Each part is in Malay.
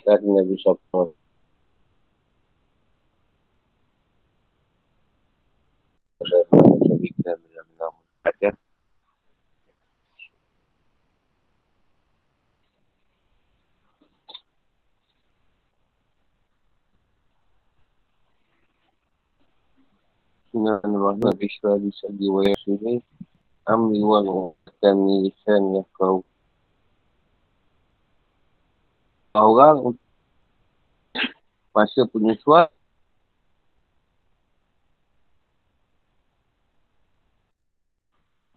dari Nabi Alaihi Bismillahirrahmanirrahim. Bismillah disadi wa yasuni. Amri wa mu'atan lisan yafkau. Orang masa punya suat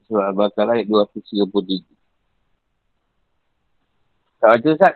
Surah Al-Baqarah ayat 233. Tak ada Ustaz?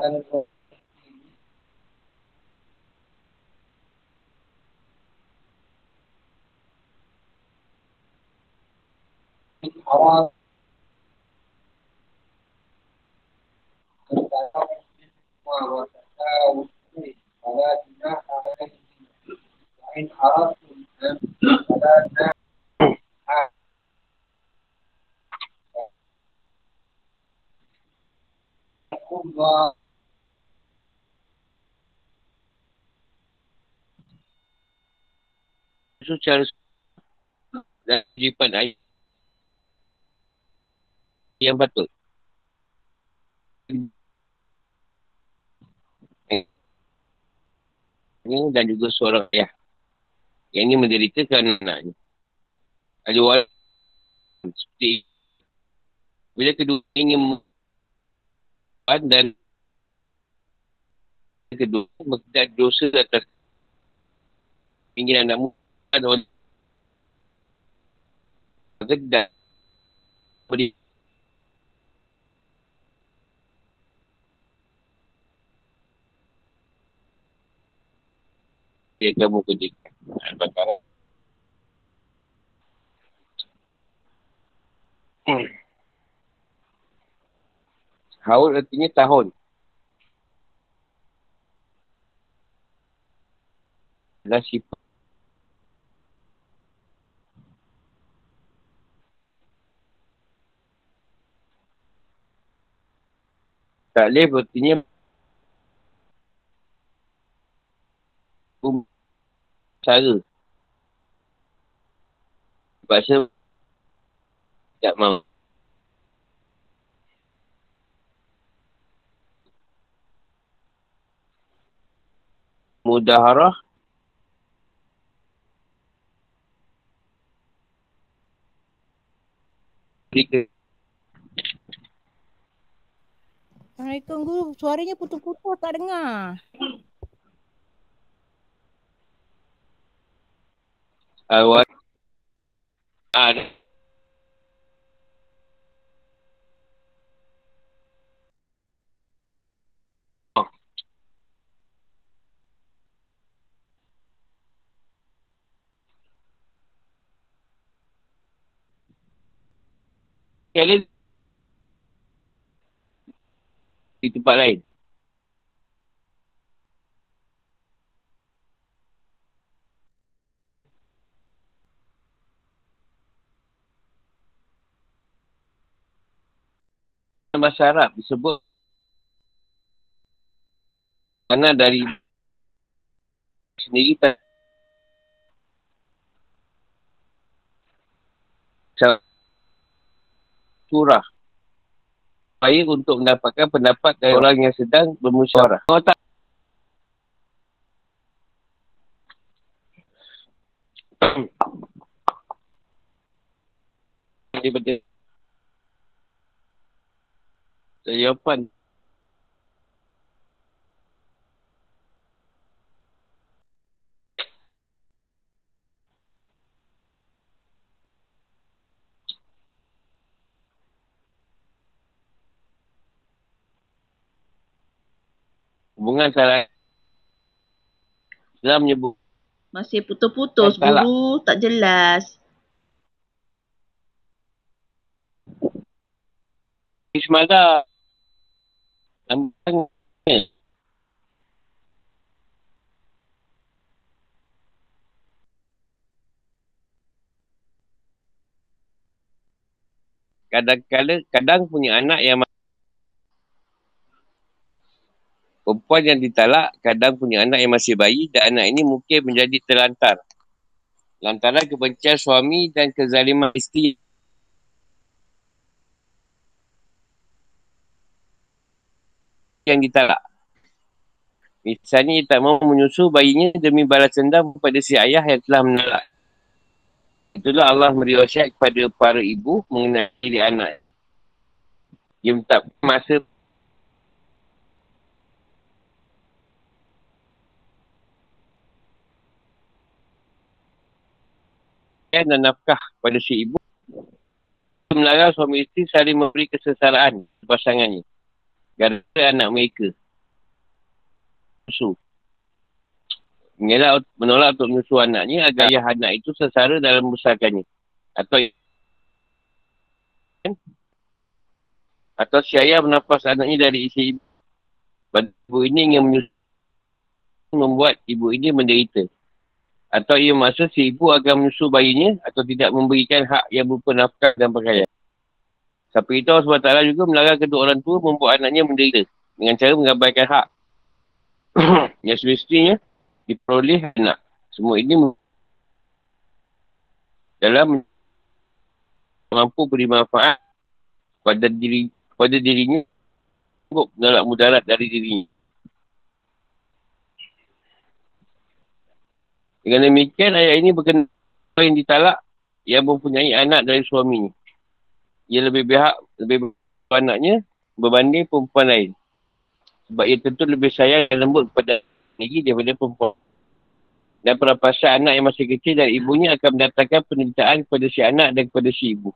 dan awal Allah. Itu cara dan jipan air yang. Ini dan juga seorang ayah. Yang ini menderita kerana anaknya. Ada orang seperti bila kedua ingin dan kedua berkedah dosa atas ingin anakmu orang kedah beri dia kamu kerjakan Al-Baqarah hmm. Haul artinya tahun. Adalah sifat. Taklif um, cara. Bahasa tak mahu. mudaharah Assalamualaikum guru, suaranya putus-putus tak dengar. Awak ada Challenge di tempat lain. Bahasa Arab disebut mana dari sendiri tak surah. Baik untuk mendapatkan pendapat dari orang yang sedang bermusyawarah. Kalau tak daripada jawapan hubungan salah Islam menyebut Masih putus-putus guru, tak jelas. Lambang Kadang-kadang kadang punya anak yang ma- Perempuan yang ditalak kadang punya anak yang masih bayi dan anak ini mungkin menjadi terlantar. Lantaran kebencian suami dan kezaliman isteri yang ditalak. Misalnya ia tak mahu menyusu bayinya demi balas dendam kepada si ayah yang telah menalak. Itulah Allah memberi wasiat kepada para ibu mengenai diri anak. Dia minta masa dan nafkah pada si ibu melarang suami isteri saling memberi kesesaraan pasangannya gara-gara anak mereka. Musuh. Mengelak, menolak untuk menyusu anaknya agar ayah anak itu sesara dalam membesarkannya. Atau atau si ayah menafas anaknya dari isi ibu. Ibu ini ingin menyusu membuat ibu ini menderita. Atau ia maksud si ibu agar menyusu bayinya atau tidak memberikan hak yang berupa nafkah dan pakaian. Sampai itu Allah SWT juga melarang kedua orang tua membuat anaknya menderita dengan cara mengabaikan hak yang semestinya diperoleh anak. Semua ini dalam mampu beri manfaat pada diri pada dirinya untuk menolak mudarat dari dirinya. Dengan demikian ayat ini berkenaan yang ditalak yang mempunyai anak dari suaminya ia lebih berhak lebih berhak anaknya berbanding perempuan lain. Sebab ia tentu lebih sayang dan lembut kepada lagi daripada perempuan. Dan perapasan anak yang masih kecil dan ibunya akan mendatangkan penderitaan kepada si anak dan kepada si ibu.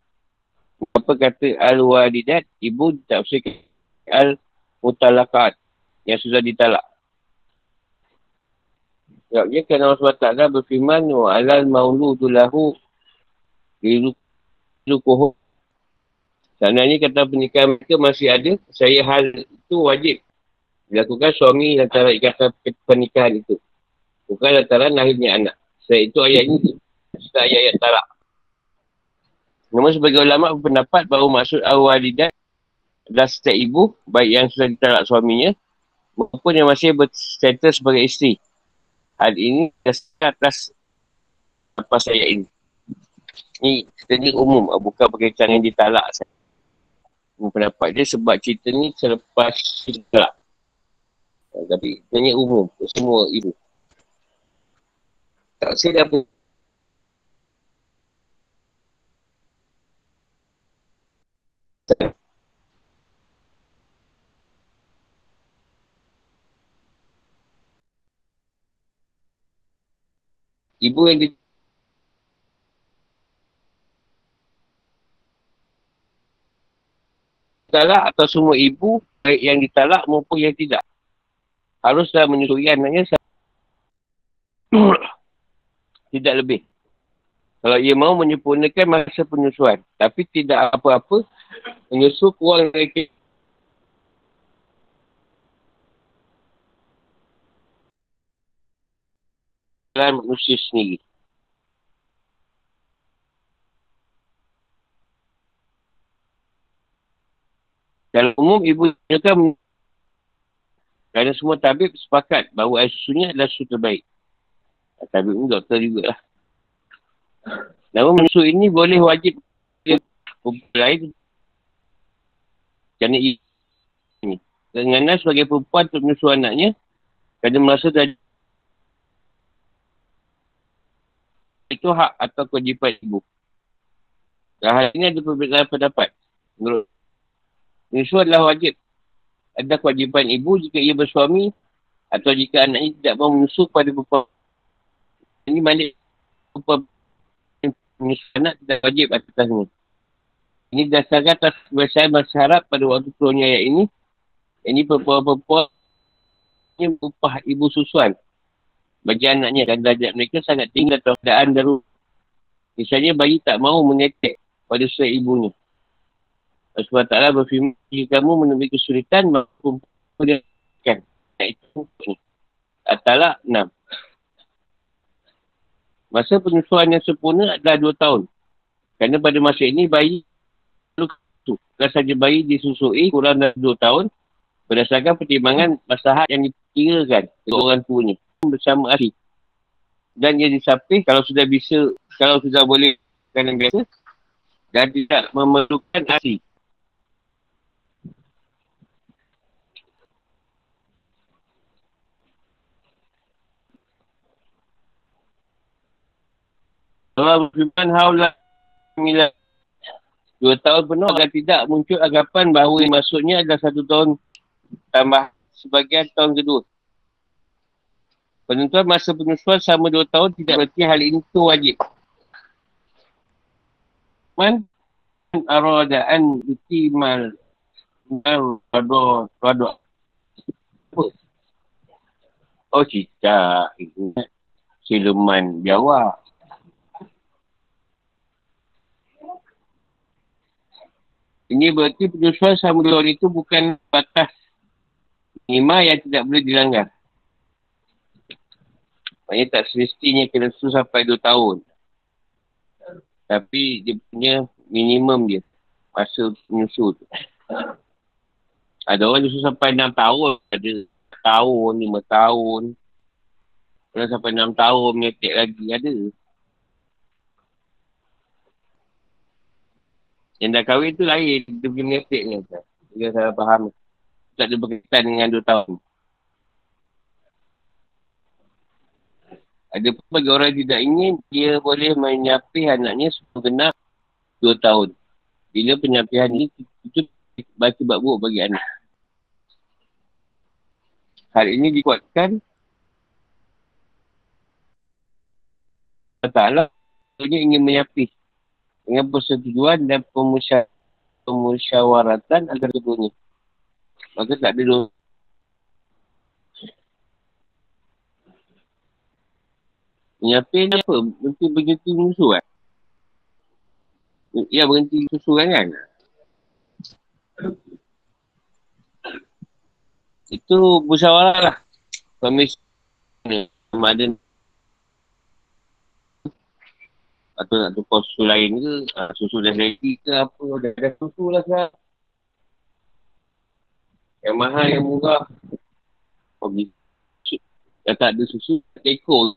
Apa kata Al-Walidat, ibu ditafsirkan Al-Mutalakat yang sudah ditalak. Sebabnya kerana Allah SWT berfirman wa alal mauludu lahu rizukuhu. Sebenarnya kata pernikahan mereka masih ada, saya hal itu wajib dilakukan suami lantaran ikatan pernikahan itu. Bukan lantaran lahirnya anak. Saya itu ayat ini, saya ayat, ayat talak. Namun sebagai ulama berpendapat bahawa maksud awalidat adalah setiap ibu, baik yang sudah ditalak suaminya, maupun yang masih berstatus sebagai isteri Hal ini dasar atas apa saya ini. Ini cerita ni umum, bukan berkaitan yang ditalak saya pendapat dia sebab cerita ni selepas cerita. Tapi sebenarnya umum untuk semua ibu. Tak saya apa. Ibu yang di ditalak atau semua ibu baik yang ditalak maupun yang tidak. Haruslah menyusui anaknya tidak lebih. Kalau ia mahu menyempurnakan masa penyusuan tapi tidak apa-apa menyusu kurang dari dalam manusia sendiri Dalam umum, ibu juga kerana semua tabib sepakat bahawa air susunya adalah susu terbaik. Tabib ni doktor jugalah. Namun susu ini boleh wajib lain kerana ini. Kerana sebagai perempuan untuk menyusu anaknya kerana merasa dah itu hak atau kewajipan ibu. hal ini ada perbezaan pendapat. Menurut Menyusu adalah wajib. Ada kewajipan ibu jika ia bersuami atau jika anaknya tidak mahu menyusu pada perempuan. Ini balik menyusu anak tidak wajib atasnya. Ini dasarkan atas kebiasaan masyarakat pada waktu turunnya ayat ini. Ini perempuan-perempuan ini upah ibu susuan. Bagi anaknya dan darjat mereka sangat tinggi atau keadaan darurat. Misalnya bayi tak mahu mengetek pada suai ibunya. Allah SWT berfirman, jika kamu menemui kesulitan, akan. Nah, itu ni. Atalak 6. Masa penyusuan yang sempurna adalah 2 tahun. Kerana pada masa ini, bayi tu. Kalau saja bayi disusui kurang dari 2 tahun, berdasarkan pertimbangan masalah yang dikirakan oleh orang tuanya bersama ahli. Dan ia disapih kalau sudah bisa, kalau sudah boleh kerana biasa, dan tidak memerlukan ahli. Allah berfirman haulah mila dua tahun penuh agar tidak muncul anggapan bahawa yang masuknya adalah satu tahun tambah sebagian tahun kedua. Penentuan masa penyusuan sama dua tahun tidak berarti hal ini itu wajib. Man aradaan itimal mal rado rado. Oh cicak siluman Jawa. Ini berarti penyusuan sama dua itu bukan batas lima yang tidak boleh dilanggar. Maksudnya tak semestinya kena susu sampai dua tahun. Tapi dia punya minimum dia. Masa penyusu tu. Ada orang susu sampai enam tahun. Ada tahun, lima tahun. Ada sampai enam tahun menyetik lagi. Ada. Yang dah kahwin tu lain. Dia pergi mengetik ni. Dia salah faham. Tak ada berkaitan dengan dua tahun. Ada pun bagi orang yang tidak ingin, dia boleh menyapih anaknya sebelum genap dua tahun. Bila penyapihan ini, itu baca bab buruk bagi anak. Hal ini dikuatkan Ta'ala ingin menyapih dengan persetujuan dan pemusya, pemusyawaratan antara keduanya. Maka tak ada Menyapi ni apa? Berhenti berhenti musuh kan? Ya berhenti susu kan kan? Itu musyawarah lah. Sama ada atau nak tukar susu lain ke, uh, susu dah ready ke apa, dah ada susu lah sekarang. Yang mahal, yang murah. Pergi. Dah tak ada susu, tak ekor.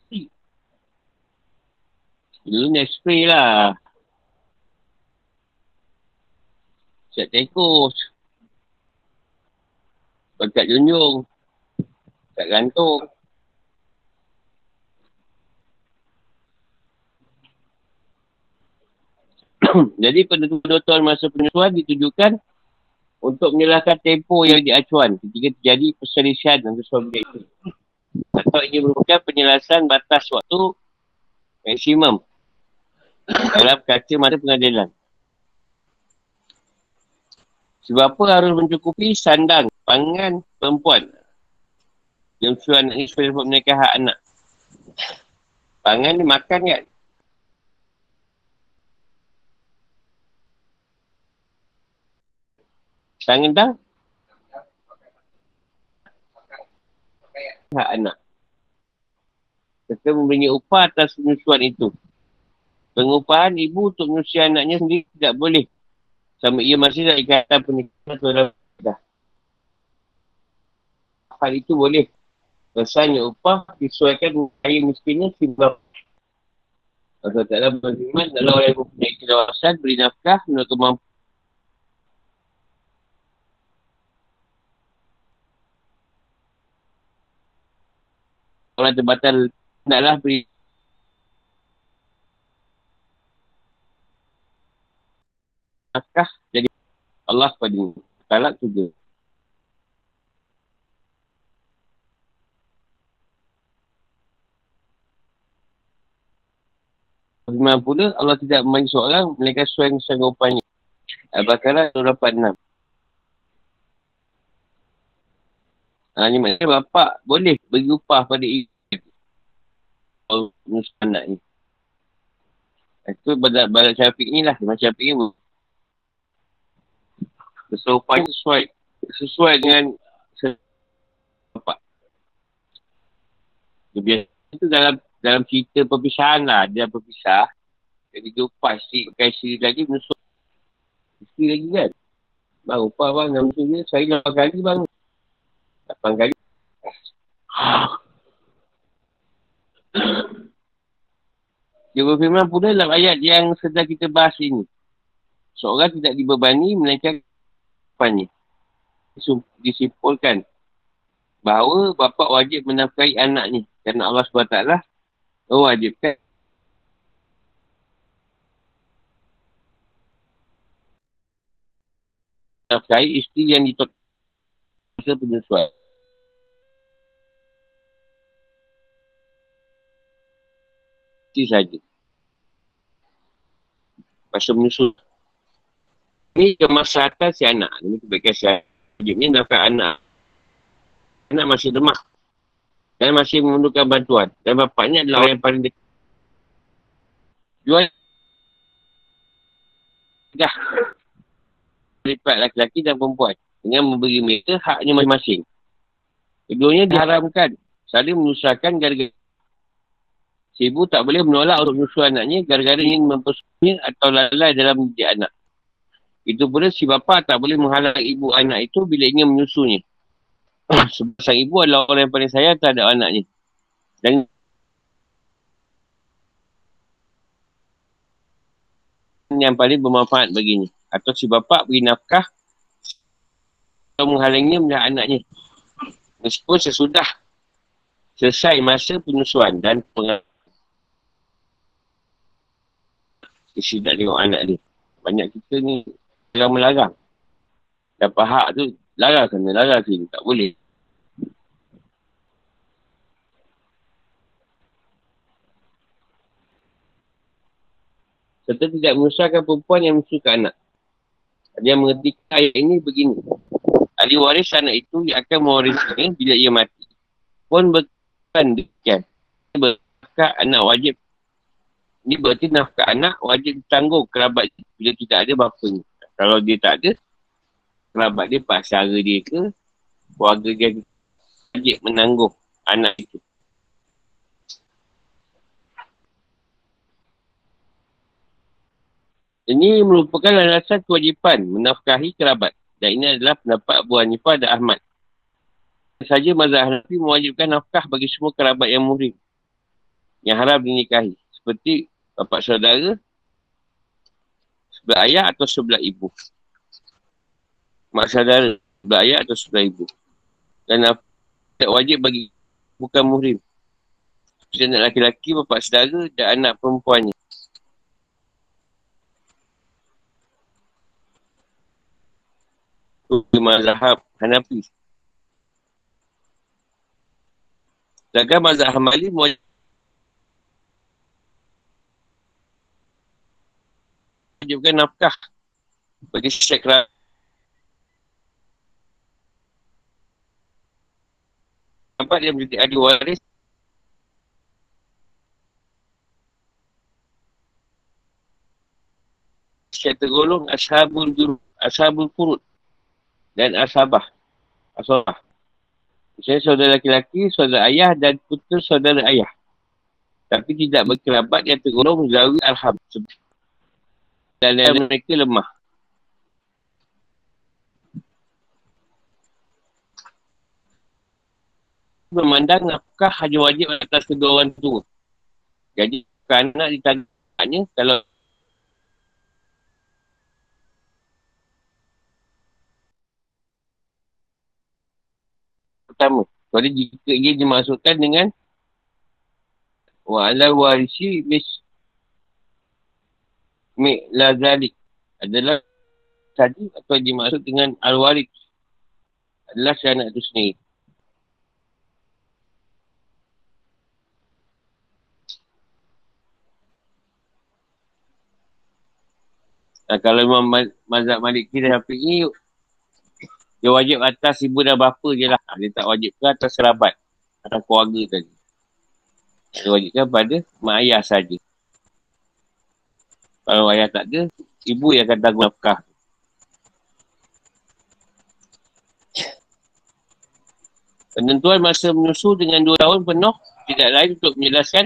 Dulu ni lah. Siap ekor. Dekat junjung. Dekat gantung. Jadi penentuan masa penyusuan ditujukan untuk menyalahkan tempoh yang diacuan ketika terjadi perselisihan dan sesuatu itu. Atau ini merupakan penjelasan batas waktu maksimum dalam kaca mata pengadilan. Sebab apa harus mencukupi sandang, pangan perempuan yang suruh anak ni supaya dapat menikah hak anak. Pangan ni makan kan? Tangan dah? Hak anak. Serta memberi upah atas penyusuan itu. Pengupahan ibu untuk menyusui anaknya sendiri tidak boleh. Sama ia masih tak ikatan pernikahan atau dah. Hal itu boleh. Rasanya upah disesuaikan kaya miskinnya sebab Allah Ta'ala berfirman dalam orang yang mempunyai kedawasan beri nafkah menurut kemampuan orang terbatal naklah beri nafkah jadi Allah pada talak juga. Firman pula, Allah tidak membagi seorang, mereka dengan sanggupannya. Al-Baqarah 286. Ha, ni maknanya bapak boleh bagi upah pada ibu. Kalau anak ni. Itu pada syafiq ni lah. Macam syafiq ni. Keserupan sesuai sesuai dengan bapak. Dia biasa tu dalam dalam cerita perpisahan lah. Dia berpisah. Jadi dia upah si pakai isteri lagi menusuk. Isteri lagi kan. Bang upah bang. Nama dia saya 8 kali bang. 8 kali. Dia berfirman pula dalam ayat yang sedang kita bahas ini. Seorang tidak dibebani melainkan depannya. Disimpulkan bahawa bapa wajib menafkahi anak ni. Kerana Allah SWT mewajibkan menafkahi isteri yang ditolak penyesuaian. mati saja. Pasal menyusul. Ini kemaslahatan si anak. Ini kebaikan si anak. Wajibnya dapat anak. Anak masih lemah. Dan masih memerlukan bantuan. Dan bapaknya adalah orang yang paling dekat. Jual. Dah. Lipat laki-laki dan perempuan. Dengan memberi mereka haknya masing-masing. Keduanya diharamkan. Saling menyusahkan gara-gara Si ibu tak boleh menolak untuk menyusu anaknya gara-gara ingin mempersusunya atau lalai dalam mendidik anak. Itu pula si bapa tak boleh menghalang ibu anak itu bila ingin menyusunya. Sebab sang ibu adalah orang yang paling sayang terhadap anaknya. Dan yang paling bermanfaat baginya. Atau si bapa beri nafkah atau menghalangnya melihat anaknya. Meskipun sesudah selesai masa penyusuan dan pengalaman Isteri tak tengok anak dia. Banyak kita ni yang melarang. Dapat hak tu, larang sana, larang sini. Tak boleh. Serta tidak menyusahkan perempuan yang menyusahkan anak. Dia mengerti ayat ini begini. Ahli waris anak itu yang akan mewariskan bila ia mati. Pun bukan demikian. Berkat anak wajib ini berarti nafkah anak wajib ditanggung kerabat bila tidak ada bapanya. Kalau dia tak ada, kerabat dia paksara dia ke, keluarga dia wajib menanggung anak itu. Ini merupakan alasan kewajipan menafkahi kerabat. Dan ini adalah pendapat Abu Hanifah dan Ahmad. Saja mazhab Hanafi mewajibkan nafkah bagi semua kerabat yang murim. Yang harap dinikahi. Seperti bapak saudara, sebelah ayah atau sebelah ibu. Mak saudara, sebelah ayah atau sebelah ibu. Dan tak wajib bagi bukan muhrim. Kita anak laki-laki, bapak saudara dan anak perempuannya. Itu mazhab Hanafi. Sedangkan mazhab Hamali wajib wajibkan nafkah bagi syek kerabat. Nampak dia menjadi ahli waris. Syek tergolong ashabul juru, ashabul furud dan ashabah. Ashabah. Misalnya saudara laki-laki, saudara ayah dan putera saudara ayah. Tapi tidak berkerabat yang tergolong zawi alham dan mereka lemah. Memandang apakah hanya wajib atas kedua orang tua. Jadi, anak ditanya kalau pertama. Jadi jika ia dimasukkan dengan wa'ala warisi mis mi'la zalik adalah tadi atau dimaksud dengan al-warid adalah si anak itu sendiri. Nah, kalau Imam Mazhab Maliki dan Syafi'i dia wajib atas ibu dan bapa je lah. Dia tak wajib ke atas kerabat. Atas keluarga tadi. Dia wajibkan pada mak ayah saja. Kalau ayah tak ada, ibu yang akan tanggung nafkah. Penentuan masa menyusu dengan dua tahun penuh tidak lain untuk menjelaskan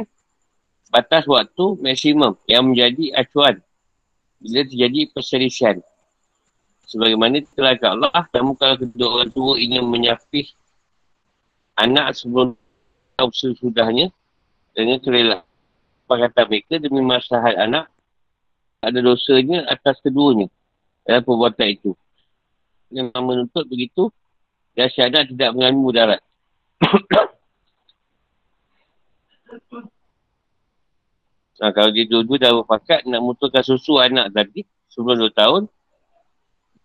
batas waktu maksimum yang menjadi acuan bila terjadi perselisihan. Sebagaimana telah kata Allah, namun kalau kedua orang tua ingin menyapih anak sebelum tahun sesudahnya dengan kerela kata mereka demi masalah anak ada dosanya atas keduanya dalam perbuatan itu. Yang menuntut begitu dan syahadat tidak mengandung mudarat. nah, kalau dia dua-dua dah berpakat nak mutukan susu anak tadi sebelum dua tahun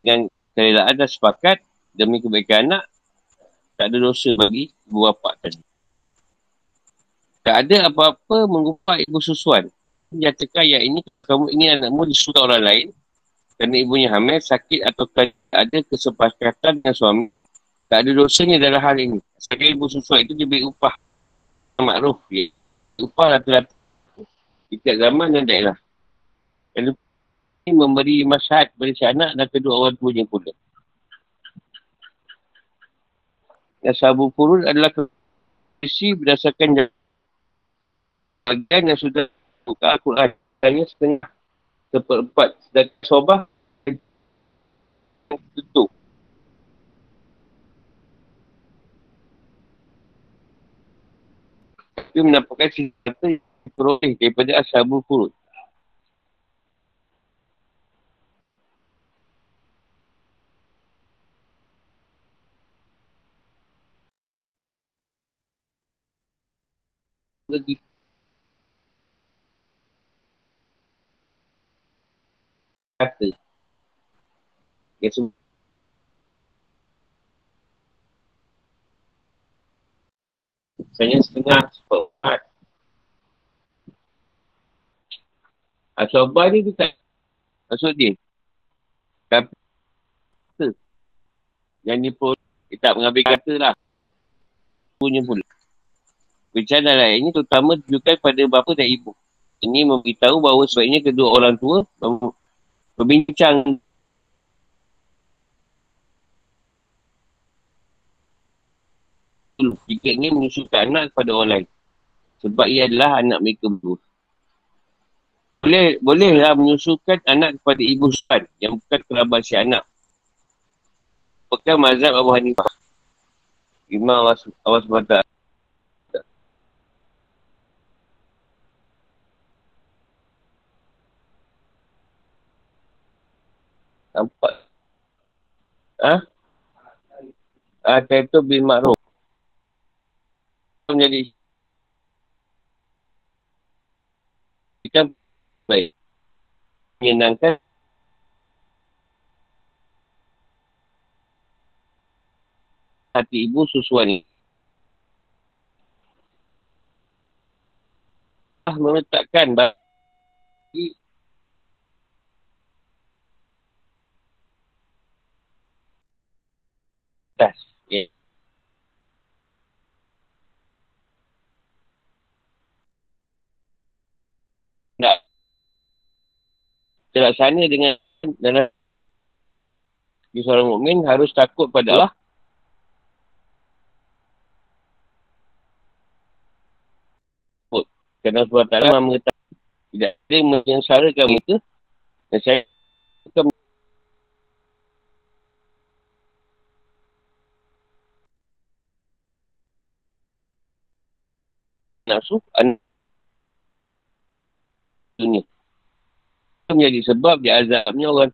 dengan kerelaan dah sepakat demi kebaikan anak tak ada dosa bagi ibu bapa tadi. Tak ada apa-apa mengupah ibu susuan. Nyatakan yang ini kamu ingin anakmu disuruh orang lain kerana ibunya hamil, sakit atau ada kesepakatan dengan suami tak ada dosanya dalam hal ini. Sekali ibu susu itu diberi upah. Makruf. Ya. Upah rata-rata. Di tiap zaman dan daerah. Dan ini memberi masyarakat kepada si anak dan kedua orang tuanya pula. Dan sabu kurun adalah kondisi berdasarkan bagian yang sudah buka Al-Quran. Hanya setengah seperempat dan sobah tutup. dia mendapatkan sesuatu yang diperoleh daripada ashabul furud. Lagi. Kata. Yang Misalnya setengah seperempat. Asobah ni tu tak maksud dia. Tapi yang ni pun dia tak mengambil kata lah. Punya pula. Bicara lain ini terutama tunjukkan pada bapa dan ibu. Ini memberitahu bahawa sebaiknya kedua orang tua berbincang jika ingin menyusukan anak kepada orang lain. Sebab ia adalah anak mereka berdua. Boleh, bolehlah menyusukan anak kepada ibu suan yang bukan kerabat si anak. Bukan mazhab Abu Hanifah. Imam awas, awas Nampak? Ha? Ah, itu bin Ma'ruf menjadi kita baik menyenangkan hati ibu susuan ini. Ah, meletakkan bagi atas. Yeah. nak terlaksana dengan dalam di seorang mukmin harus takut pada Allah kerana Allah Ta'ala mengetahui tidak ada yang syarakan mereka dan saya akan nafsu dunia. Itu menjadi sebab dia azabnya orang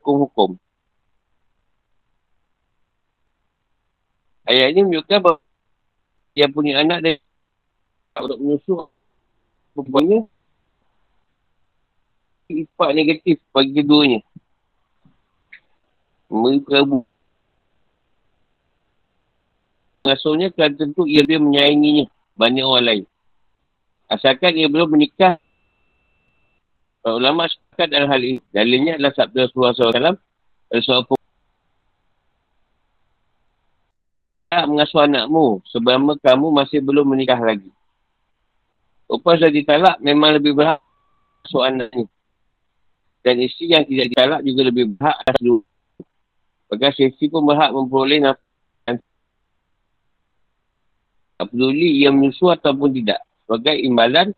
hukum-hukum. Ayat ini menunjukkan bahawa dia punya anak dia untuk menyusuh perempuannya Ipak negatif bagi keduanya. Memberi perabu. Pengasuhnya kerana tentu ia lebih menyayanginya banyak orang lain. Asalkan ia belum menikah. Para ulama sepakat dalam hal ini. Dalilnya adalah sabda Rasulullah SAW. Rasulullah tak mengasuh anakmu sebab kamu masih belum menikah lagi. Upah sudah ditalak memang lebih berhak mengasuh anaknya. Dan isteri yang tidak ditalak juga lebih berhak atas dulu. Maka isteri pun berhak memperoleh nafkah. Tak peduli ia menyusu ataupun tidak. Sebagai imbalan,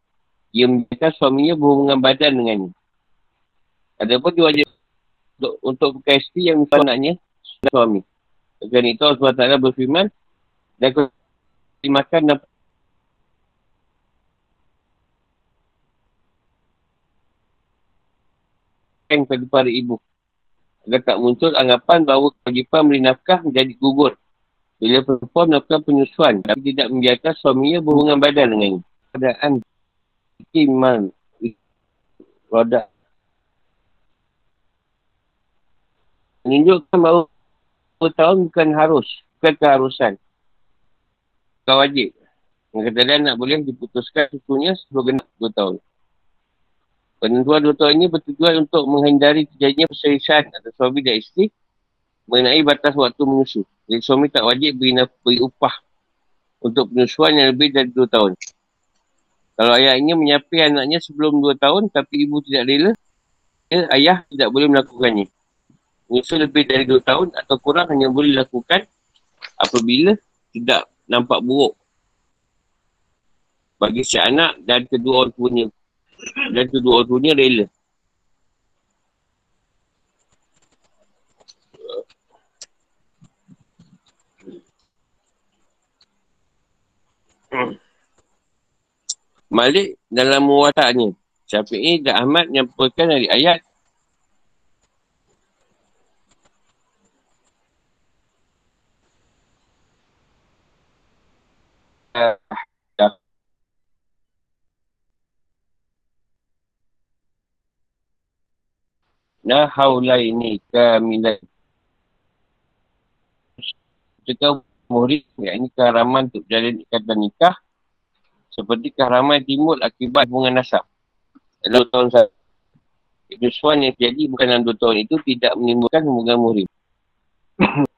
ia menyatakan suaminya berhubungan badan dengannya. Adapun diwajib untuk, untuk isteri yang menyusu anaknya, suami. Dan itu Allah SWT berfirman, dan dimakan dan kepada para ibu. Agar tak muncul anggapan bahawa kewajipan beri nafkah menjadi gugur. Bila perempuan melakukan penyusuan tapi tidak membiarkan suaminya berhubungan badan dengannya. Keadaan iman roda menunjukkan bahawa tahun bukan harus, bukan keharusan. Bukan wajib. Kata nak boleh diputuskan susunya sebelum genap dua tahun. Penentuan dua tahun ini bertujuan untuk menghindari terjadinya perselisihan atau suami dan isteri mengenai batas waktu menyusu. Jadi suami tak wajib beri, beri upah untuk penyusuan yang lebih dari dua tahun. Kalau ayah ingin menyapi anaknya sebelum dua tahun tapi ibu tidak rela, ya, ayah tidak boleh melakukannya. Menyusu lebih dari dua tahun atau kurang hanya boleh dilakukan apabila tidak nampak buruk bagi si anak dan kedua orang tuanya dan kedua orang tuanya rela. Malik dalam muwataknya. Syafi'i dan Ahmad menyampaikan dari ayat Nah haulaini kamilan. Jika murid, yang ini keharaman untuk jalan ikatan nikah, seperti keharaman timbul akibat hubungan nasab. Dalam tahun satu. Kesuan yang terjadi bukan dalam dua tahun itu tidak menimbulkan hubungan murid.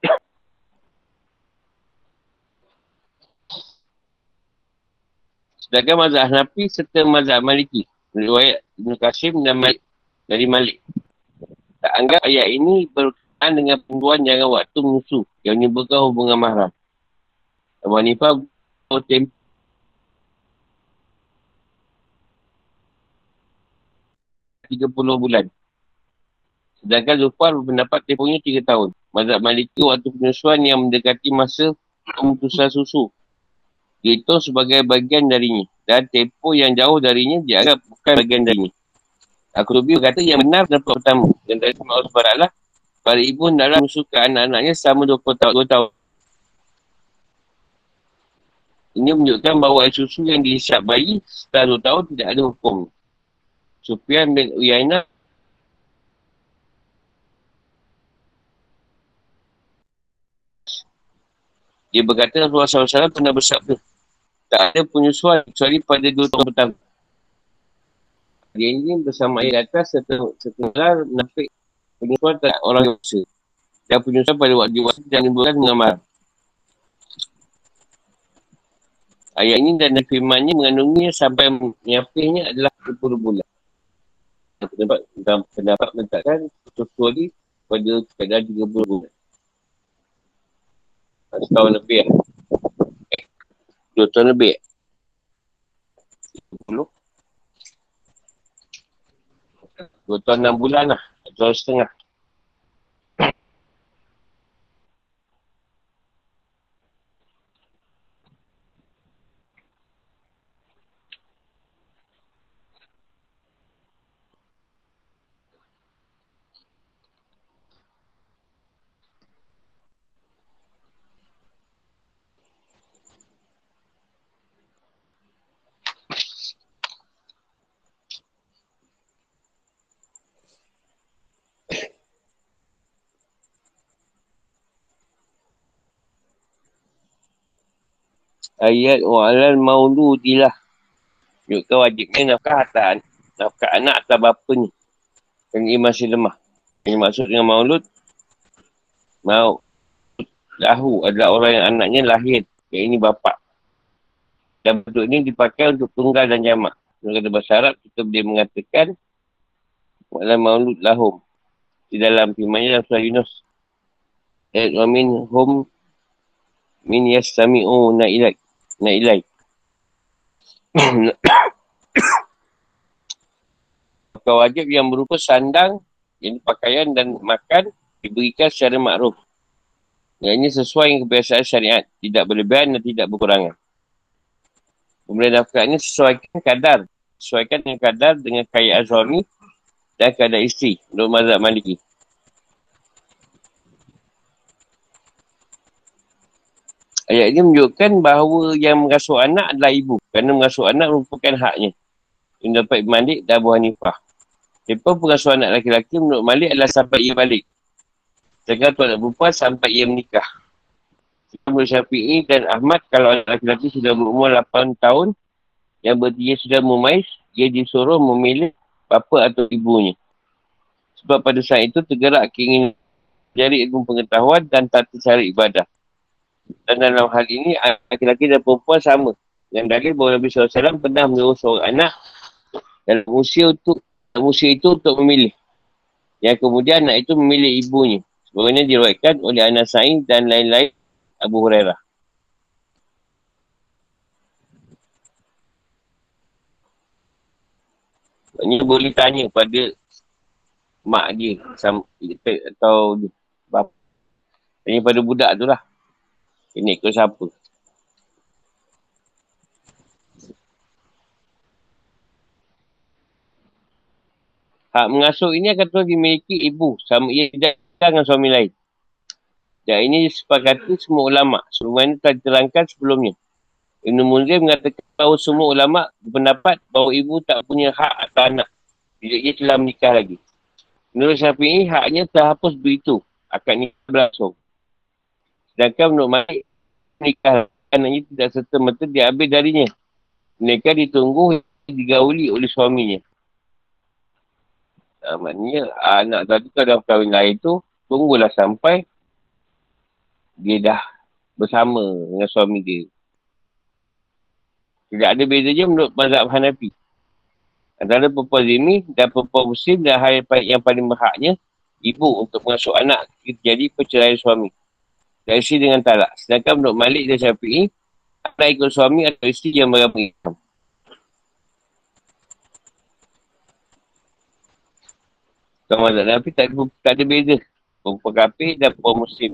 Sedangkan mazhab Hanafi serta mazhab Maliki. Riwayat Ibn Qasim dan Malik. Dari Malik tak anggap ayat ini berkaitan dengan pembuahan jangan waktu musuh yang menyebabkan hubungan mahram. Abu Hanifah tem tiga puluh bulan. Sedangkan Zufar berpendapat tempohnya tiga tahun. Mazhab Maliki waktu penyusuan yang mendekati masa pemutusan susu. Itu sebagai bagian darinya. Dan tempoh yang jauh darinya dianggap bukan bagian darinya. Aku lebih berkata yang benar pendapat pertama. Dan dari Allah SWT para ibu dalam musuhkan anak-anaknya selama 20 tahun. 2 tahun. Ini menunjukkan bahawa air susu yang dihisap bayi setelah 2 tahun tidak ada hukum. Sufian bin Uyainah Dia berkata Rasulullah SAW pernah bersabda Tak ada penyusuan kecuali pada dua tahun pertama dia ini bersama ayat atas setengah nafik penyusuan tak orang usaha. Dan penyusuan pada waktu waktu dan menimbulkan mengamar. Ayat ini dan firmannya mengandunginya sampai menyapihnya adalah 10 bulan. Pendapat, pendapat menetapkan kecuali pada kadar 30 bulan. Setahun lebih. Eh, dua tahun lebih. 10 Dua tahun enam bulan lah. Dua tahun setengah. Ayat wa'alal mauludilah. Menunjukkan wajibnya nafkah atas nafkah anak atau bapa ni. Yang ini masih lemah. Yang maksud dengan maulud, mau lahu adalah orang yang anaknya lahir. Yang ini bapa. Dan bentuk ini dipakai untuk tunggal dan jamak. Dalam bahasa Arab, kita boleh mengatakan wa'alal maulud lahum. Di dalam firmannya dalam surah Yunus. Ayat wa min hum min yastami'u na ilaik. Na ilaik. Maka wajib yang berupa sandang, yang pakaian dan makan diberikan secara makruf. Yang ini sesuai dengan kebiasaan syariat. Tidak berlebihan dan tidak berkurangan. Kemudian nafkah ini sesuaikan kadar. Sesuaikan dengan kadar dengan kaya azami dan kadar isteri. Menurut mazhab maliki. Ayat ini menunjukkan bahawa yang mengasuh anak adalah ibu. Kerana mengasuh anak merupakan haknya. Yang dapat Malik dan Abu Hanifah. Siapa pengasuh anak lelaki-lelaki menurut Malik adalah sampai ia balik. Sedangkan tuan anak perempuan sampai ia menikah. Menurut Syafi'i dan Ahmad, kalau anak lelaki-lelaki sudah berumur 8 tahun, yang berdia sudah memais, ia disuruh memilih bapa atau ibunya. Sebab pada saat itu tergerak keinginan jari ilmu pengetahuan dan tata cara ibadah. Dan dalam hal ini, laki-laki dan perempuan sama. Yang dari bahawa Nabi SAW pernah menyuruh seorang anak dalam usia untuk dalam usia itu untuk memilih. Yang kemudian anak itu memilih ibunya. Sebagainya diriwayatkan oleh Anas Sa'id dan lain-lain Abu Hurairah. Ini boleh tanya pada mak dia atau bapa. Tanya pada budak tu lah. Ini ikut siapa? Hak mengasuh ini akan terus dimiliki ibu sama ia dengan suami lain. Dan ini disepakati semua ulama. Semua ini telah diterangkan sebelumnya. Ibn Munzir mengatakan bahawa semua ulama berpendapat bahawa ibu tak punya hak atas anak. Bila ia telah menikah lagi. Menurut Syafi'i, haknya terhapus begitu. Akad nikah berlangsung. Sedangkan menurut Malik, nikah anaknya tidak serta-merta diambil darinya. Mereka ditunggu digauli oleh suaminya. Nah, maknanya anak tadi kalau dah kahwin lain tu, tunggulah sampai dia dah bersama dengan suami dia. Tidak ada beza je menurut mazhab Hanafi. Antara perempuan zimi dan perempuan muslim dan hal yang paling berhaknya, ibu untuk mengasuh anak jadi perceraian suami isteri dengan talak. Sedangkan menurut Malik dan Syafi'i, anak ikut suami atau isteri yang beragama Islam. Sama tak Nabi tak, tak ada beza. Perempuan kafir dan perempuan muslim.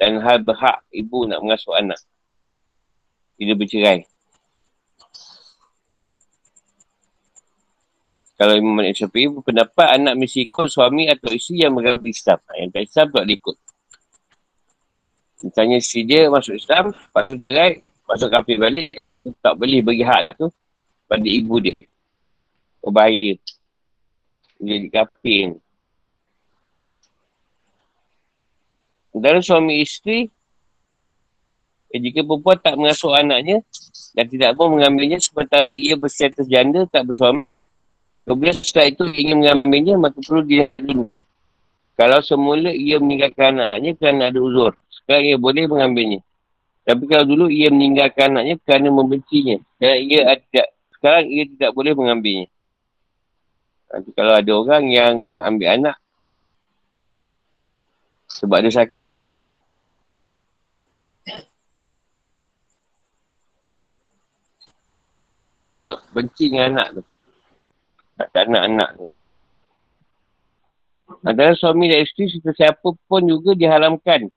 Dan hal berhak ibu nak mengasuh anak. Bila bercerai. Kalau Imam Malik Syafi'i berpendapat anak mesti ikut suami atau isteri yang beragama Islam. Yang tak Islam tak ikut. Misalnya si dia masuk Islam, lepas tu cerai, masuk kafir balik, tak boleh bagi hak tu pada ibu dia. Oh. Dia jadi kafir. Dalam suami isteri, eh, jika perempuan tak mengasuh anaknya dan tidak pun mengambilnya sementara ia berstatus janda tak bersuami, kemudian setelah itu ingin mengambilnya, maka perlu dia dulu. Kalau semula ia meninggalkan anaknya kerana ada uzur, sekarang ia boleh mengambilnya. Tapi kalau dulu ia meninggalkan anaknya kerana membencinya. Dan ia tidak, sekarang ia tidak boleh mengambilnya. Nanti kalau ada orang yang ambil anak sebab dia sakit. Benci dengan anak tu. Tak anak-anak tu. Antara suami dan isteri serta siapa pun juga diharamkan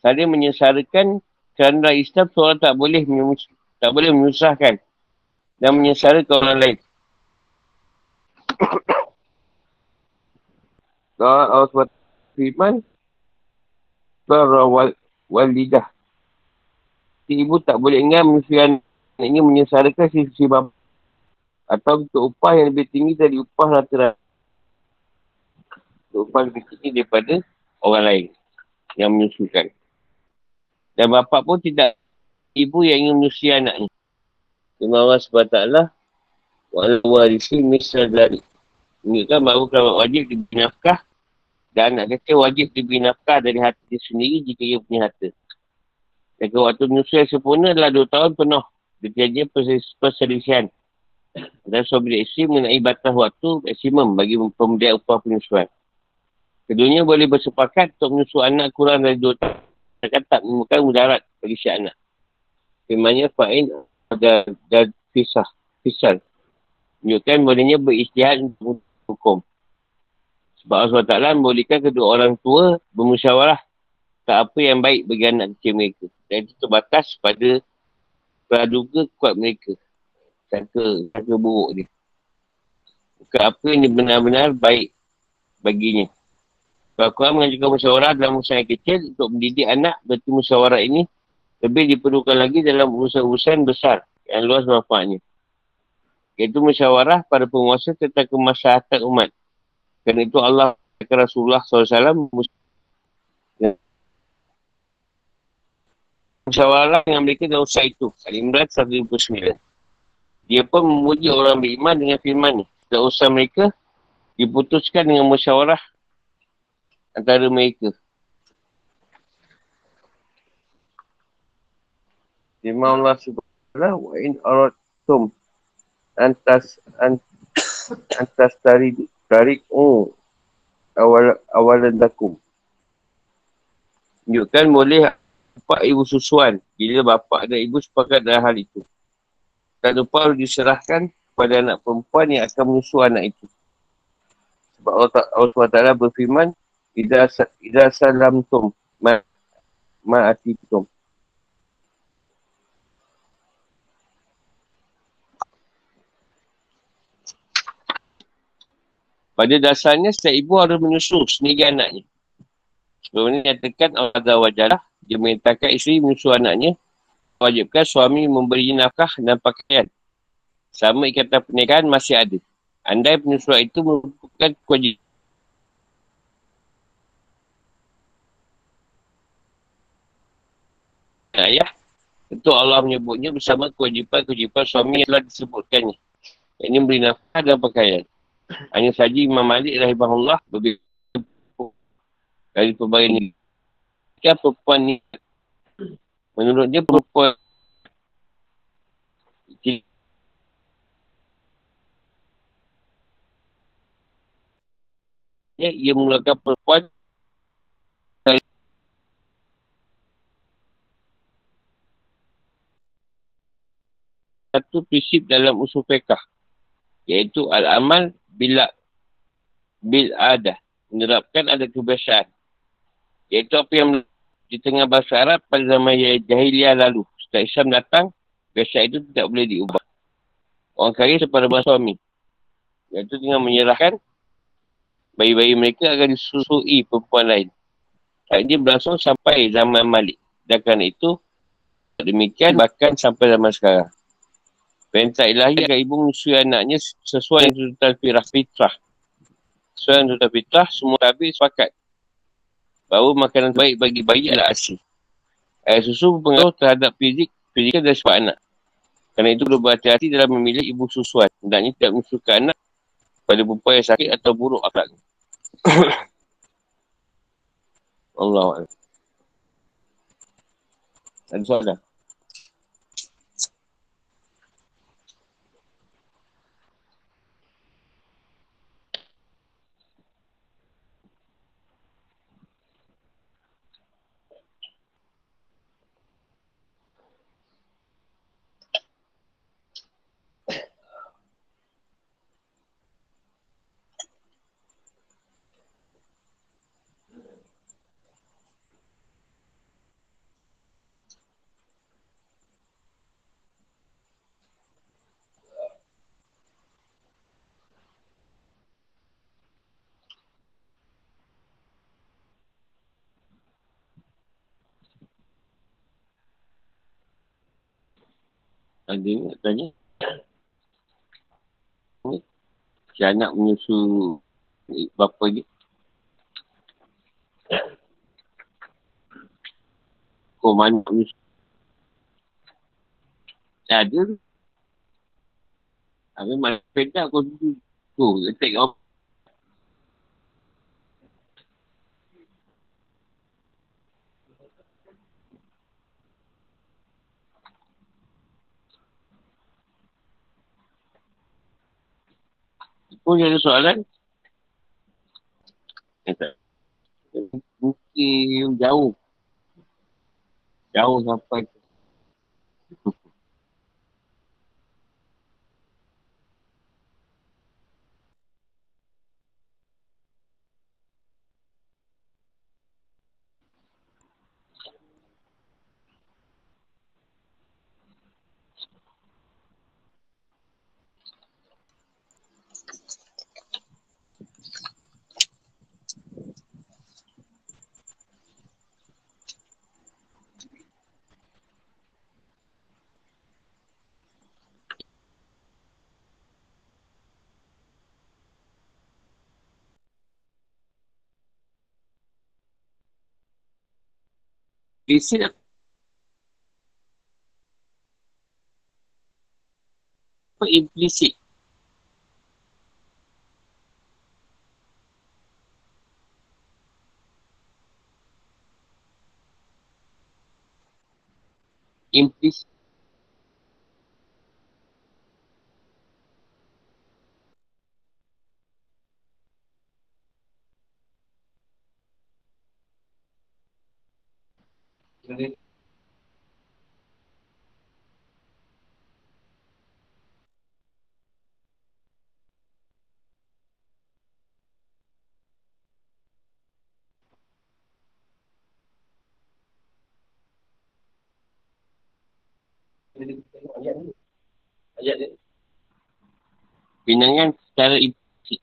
saling menyesarakan kerana Islam seorang tak boleh tak boleh menyusahkan dan menyesarakan orang lain. Kalau Allah SWT firman, wal, walidah. Si ibu tak boleh ingat menyusahkan ini menyesarakan si, si bapa. Atau untuk upah yang lebih tinggi dari upah rata-rata. Upah lebih tinggi daripada orang lain yang menyusukan. Dan bapa pun tidak ibu yang ingin menyusui anaknya. Firman Allah SWT, Walau warisi misal dari. Menunjukkan bahawa kerabat wajib diberi nafkah dan anak kecil wajib diberi nafkah dari hati dia sendiri jika ia punya harta. Dan waktu menyusui sempurna adalah dua tahun penuh. Dikiranya perselisihan. Dan suami isteri mengenai batas waktu maksimum bagi pemberian upah penyusuan. Keduanya boleh bersepakat untuk menyusu anak kurang dari dua tahun. Tak menemukan mudarat bagi si anak. Firmannya fa'in ada dan pisah. Pisah. Menunjukkan bolehnya beristihad untuk hukum. Sebab Allah SWT membolehkan kedua orang tua bermusyawarah tak apa yang baik bagi anak kecil mereka. Dan itu terbatas pada praduga kuat mereka. Sangka, sangka buruk dia. Bukan apa yang benar-benar baik baginya. Kalau Quran mengajukan musyawarah dalam usaha yang kecil untuk mendidik anak, berarti musyawarah ini lebih diperlukan lagi dalam urusan-urusan besar yang luas manfaatnya. Iaitu musyawarah pada penguasa tentang kemaslahatan umat. Kerana itu Allah kata Rasulullah SAW musyawarah dengan mereka dalam usaha itu. Al-Imran 129. Dia pun memuji orang beriman dengan firman ni. Dalam usaha mereka diputuskan dengan musyawarah antara mereka. Firman Allah subhanahu wa in aratum antas antas tarik tarik oh awal awalan dakum. Tunjukkan boleh bapa ibu susuan bila bapa dan ibu sepakat dalam hal itu. Tak lupa harus diserahkan kepada anak perempuan yang akan menyusu anak itu. Sebab Allah, Allah SWT berfirman, Ida salam tum ma, ma'atikum. Pada dasarnya, setiap ibu harus menyusu sendiri anaknya. Sebelum ini nyatakan Allah Wajalah, dia merintahkan isteri menyusu anaknya, wajibkan suami memberi nafkah dan pakaian. Sama ikatan pernikahan masih ada. Andai penyusuan itu merupakan kewajiban. Ayah, tentu Allah menyebutnya bersama kewajipan-kewajipan suami yang telah disebutkannya. Ini memberi nafkah dan pakaian. Hanya saja Imam Malik rahimahullah berbeza dari pelbagai ini. Kan perempuan ni menurut dia perempuan ia mulakan perempuan satu prinsip dalam usul fiqah iaitu al-amal bila bil ada menerapkan ada kebiasaan. Iaitu apa yang di tengah bahasa Arab pada zaman jahiliah lalu setelah Islam datang biasa itu tidak boleh diubah. Orang kaya kepada bahasa suami. Iaitu dengan menyerahkan bayi-bayi mereka akan disusui perempuan lain. Ini berlangsung sampai zaman Malik. Dan kerana itu demikian bahkan sampai zaman sekarang Perintah ilahi agar ibu menyusui anaknya sesuai dengan tuntutan firah fitrah. Sesuai dengan tuntutan fitrah, semua tabir sepakat. Bahawa makanan baik bagi bayi adalah asyik. Air susu berpengaruh terhadap fizik, fizikal dan sifat anak. Kerana itu perlu berhati-hati dalam memilih ibu susuan. Hendaknya tidak menyusukan anak pada perempuan yang sakit atau buruk akhlak. Allah Ada soalan? Ada nak tanya? Si anak menyusu bapa dia. Kau mana menyusu? Tak ada. Habis malam pedak kau tu. Tu, letak kat pun ada soalan. Tak. Mungkin jauh. Jauh sampai tu. Implicit apa implicit? Implicit. Pinangan secara implicit.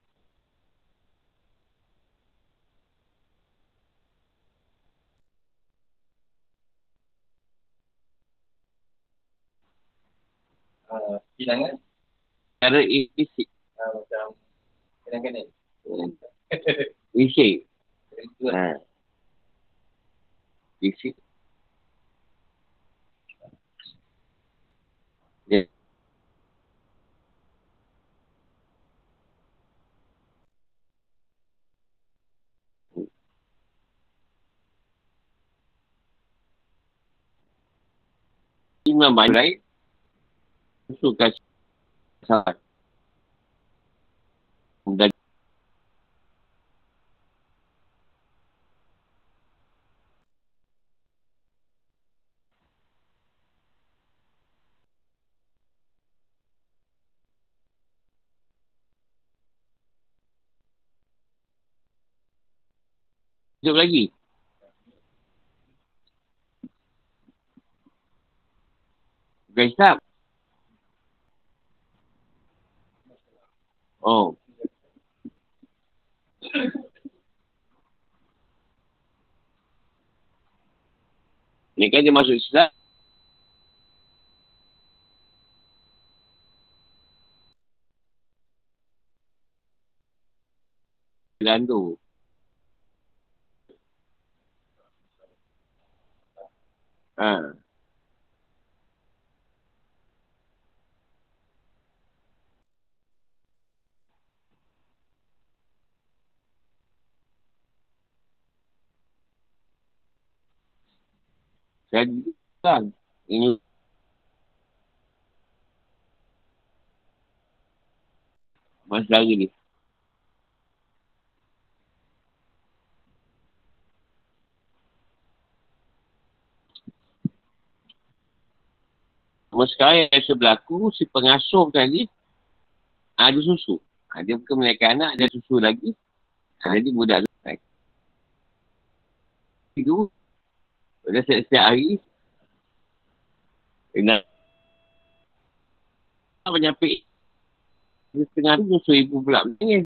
Uh, bilangan Secara implicit. uh, macam kadang-kadang Implicit. itu lah. Ha. Implicit. Ya. Imam lain Suka salah Dan Hidup lagi. Bukan hisap. Oh. Ni kan dia masuk Islam. Landu. Ha. Jadi kan ini masalah ni. Cuma sekarang yang saya berlaku, si pengasuh tadi ada susu. Ha, dia bukan melahirkan anak, ada susu lagi. Jadi budak tu. Itu, pada setiap hari, kena menyapik dia tengah tu susu ibu pula menangis.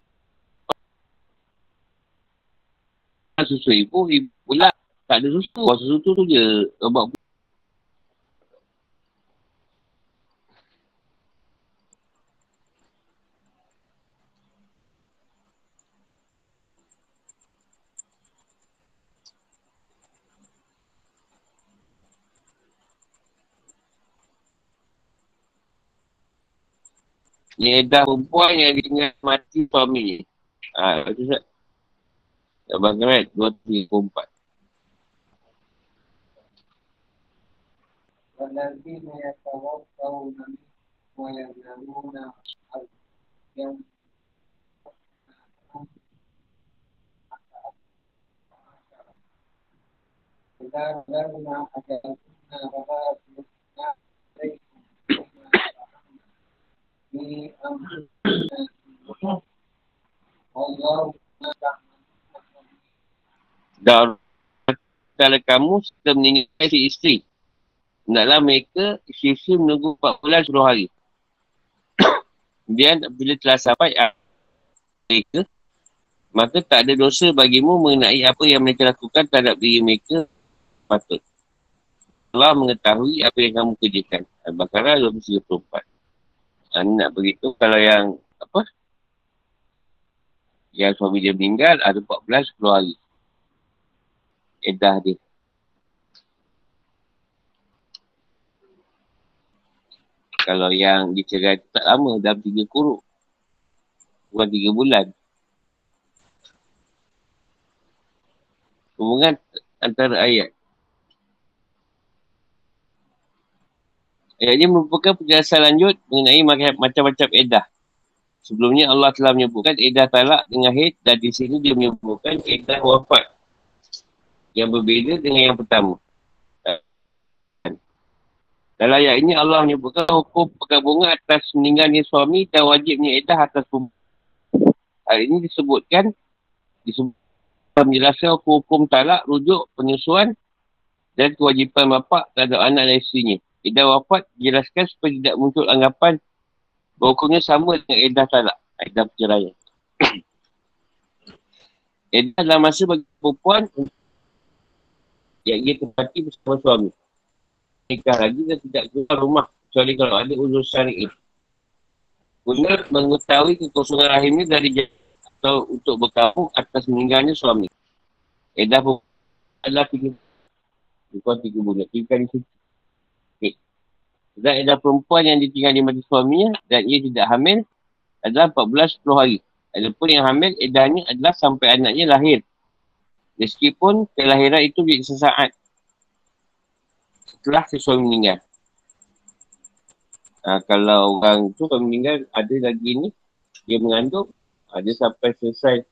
Susu ibu, ibu pula tak ada susu. Susu tu tu je obat Ni edah perempuan yang ditinggal mati suaminya. Ha, itu Ustaz. Abang Kerat, 2, 3, 4. والذين يتوفون منكم ويذرون أزواجا إذا بلغنا أجلهن فلا kalau kamu sudah meninggal si isteri, hendaklah mereka isteri menunggu 4 bulan 10 hari. Kemudian bila telah sampai mereka, maka tak ada dosa bagimu mengenai apa yang mereka lakukan terhadap diri mereka patut. Allah mengetahui apa yang kamu kerjakan. Al-Baqarah 234. Ni nak beritahu kalau yang apa? Yang suami dia meninggal ada 14 10 hari. Edah dia. Kalau yang dicerai tak lama, dalam tiga kuruk. Bukan tiga bulan. Hubungan antara ayat. Ayat ini merupakan penjelasan lanjut mengenai mac- macam-macam edah. Sebelumnya Allah telah menyebutkan edah talak dengan haid dan di sini dia menyebutkan edah wafat. Yang berbeza dengan yang pertama. Dalam ayat ini Allah menyebutkan hukum perkabungan atas meninggalnya suami dan wajibnya edah atas perempuan. Hal ini disebutkan disebut menjelaskan hukum-hukum talak, rujuk, penyusuan dan kewajipan bapa terhadap anak dan isterinya. Edah wafat dijelaskan supaya tidak muncul anggapan hukumnya sama dengan edah talak, edah perceraian. edah adalah masa bagi perempuan yang ia tempati bersama suami nikah lagi dan tidak keluar rumah kecuali kalau ada uzur syar'i. Guna mengetahui kekosongan rahimnya dari jatuh atau untuk berkabung atas meninggalnya suami. Edah pun adalah tiga bukan tiga bulan, tiga kali suci. Dan edah perempuan yang ditinggal di mati suaminya dan ia tidak hamil adalah 14 10 hari. Adapun yang hamil edahnya adalah sampai anaknya lahir. Meskipun kelahiran itu di sesaat setelah si suami meninggal. Ha, kalau orang tu suami meninggal ada lagi ni, dia mengandung, ha, dia sampai selesai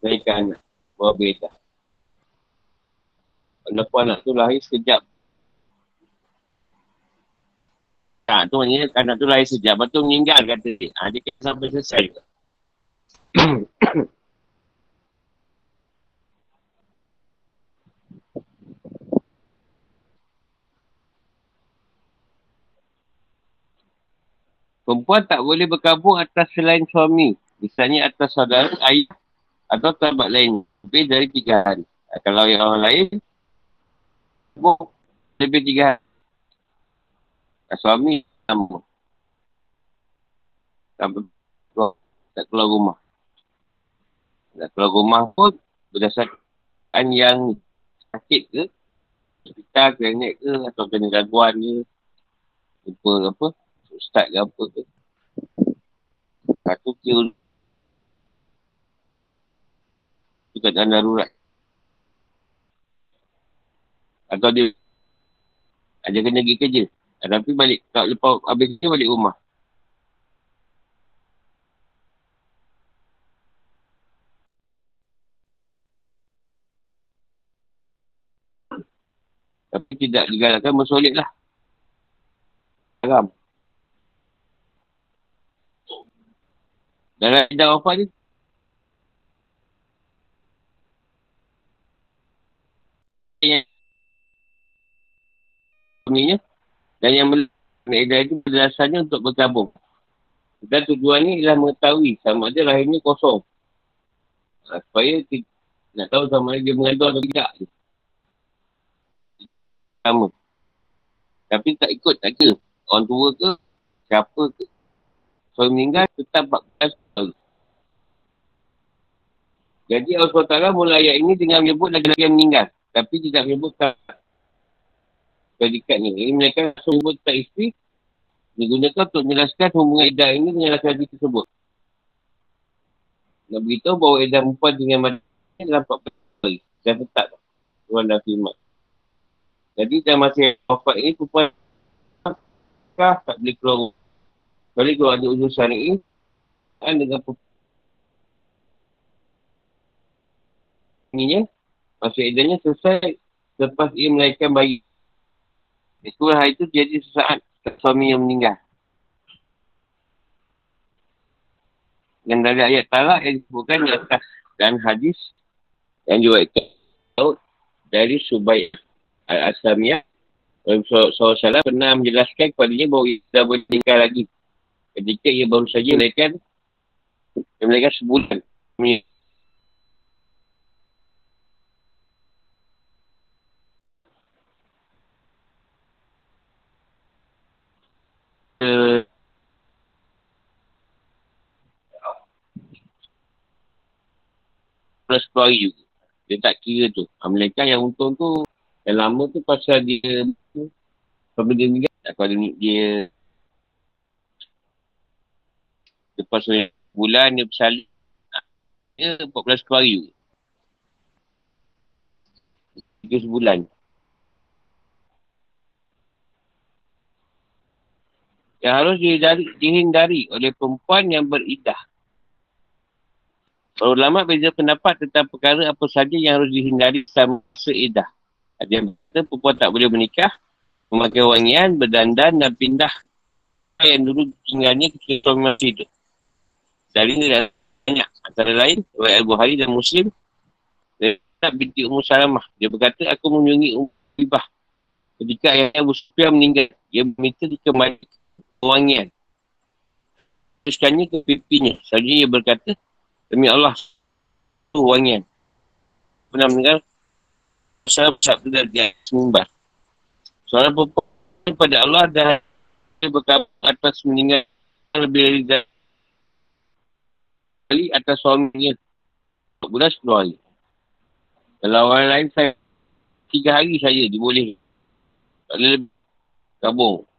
melahirkan anak. Bawa beda. Walaupun anak tu lahir sekejap. Ha, tu maknanya anak tu lahir sekejap. Lepas tu meninggal kata dia. Ha, dia kena sampai selesai juga. Perempuan tak boleh berkabung atas selain suami. Misalnya atas saudara, ayah atau kerabat lain. Lebih dari tiga hari. Ha, Kalau yang orang lain, lebih tiga hari. Suami sama. Tak, tak keluar rumah. Tak keluar rumah pun berdasarkan yang sakit ke, hospital, klinik ke, atau kena gangguan ke, jumpa apa, ustaz ke apa ke. Satu kira tu keadaan darurat. Atau dia ada kena pergi kerja. Tapi balik, tak lepas habis kerja balik rumah. Tapi tidak digalakkan bersolid lah. Haram. Dalam edah wafat ni. Yang suaminya dan yang melakukan edah itu berdasarnya untuk bergabung. Dan tujuannya ialah mengetahui sama ada rahimnya kosong. Ha, supaya ti- nak tahu sama ada dia mengandung atau tidak. Sama. Tapi tak ikut, tak kira. Orang tua ke, siapa ke. Suami meninggal, tetap 14 tahun. Jadi Allah SWT mula ayat ini dengan menyebut lagi-lagi yang meninggal. Tapi tidak menyebut predikat ni. Ini mereka menyebut tak isteri Digunakan untuk menjelaskan hubungan edah ini dengan laki-laki tersebut. Nak beritahu bahawa edah perempuan dengan mati dalam 14 hari. Dah tetap. Tuhan dah firman. Jadi dalam masa yang wafat ini, perempuan tak boleh keluar. Kalau kalau ada usul syari'i, kan dengan perempuan ininya, masa edahnya selesai lepas ia melahirkan bayi. Itulah hari itu jadi sesaat suami yang meninggal. Dan dari ayat talak yang disebutkan di atas dan hadis yang tahu dari Subayah Al-Aslamiyah SAW pernah menjelaskan kepadanya bahawa ia tidak boleh meninggal lagi ketika ia baru saja melahirkan melahirkan sebulan plus keluar juga. Dia tak kira tu. Ha, Mereka yang untung tu, yang lama tu pasal dia, sampai dia meninggal, kalau dia, dia lepas bulan dia bersalin, dia 14 keluar juga. Tiga sebulan. Yang harus dihindari, dihindari oleh perempuan yang beridah. Para ulama beza pendapat tentang perkara apa saja yang harus dihindari sama seidah. Ada yang berkata perempuan tak boleh menikah, memakai wangian, berdandan dan pindah yang dulu tinggalnya ketika suami masih hidup. Dari ini dah banyak. Antara lain, Wai Al-Buhari dan Muslim, dia binti Ummu Salamah. Dia berkata, aku mengunjungi Ummu Ibah. Ketika ayah Abu Sufyan meninggal, dia meminta dikembali wangian. Teruskannya ke pipinya. Selanjutnya dia berkata, Demi Allah, tu wangian. Pernah mendengar Salam sabda dari atas mimbar. Seorang perempuan pada Allah dan berkata atas meninggal lebih dari kali atas suaminya. Bulan 10 hari. Kalau orang lain saya tiga hari saja diboleh. Tak boleh. Kabung.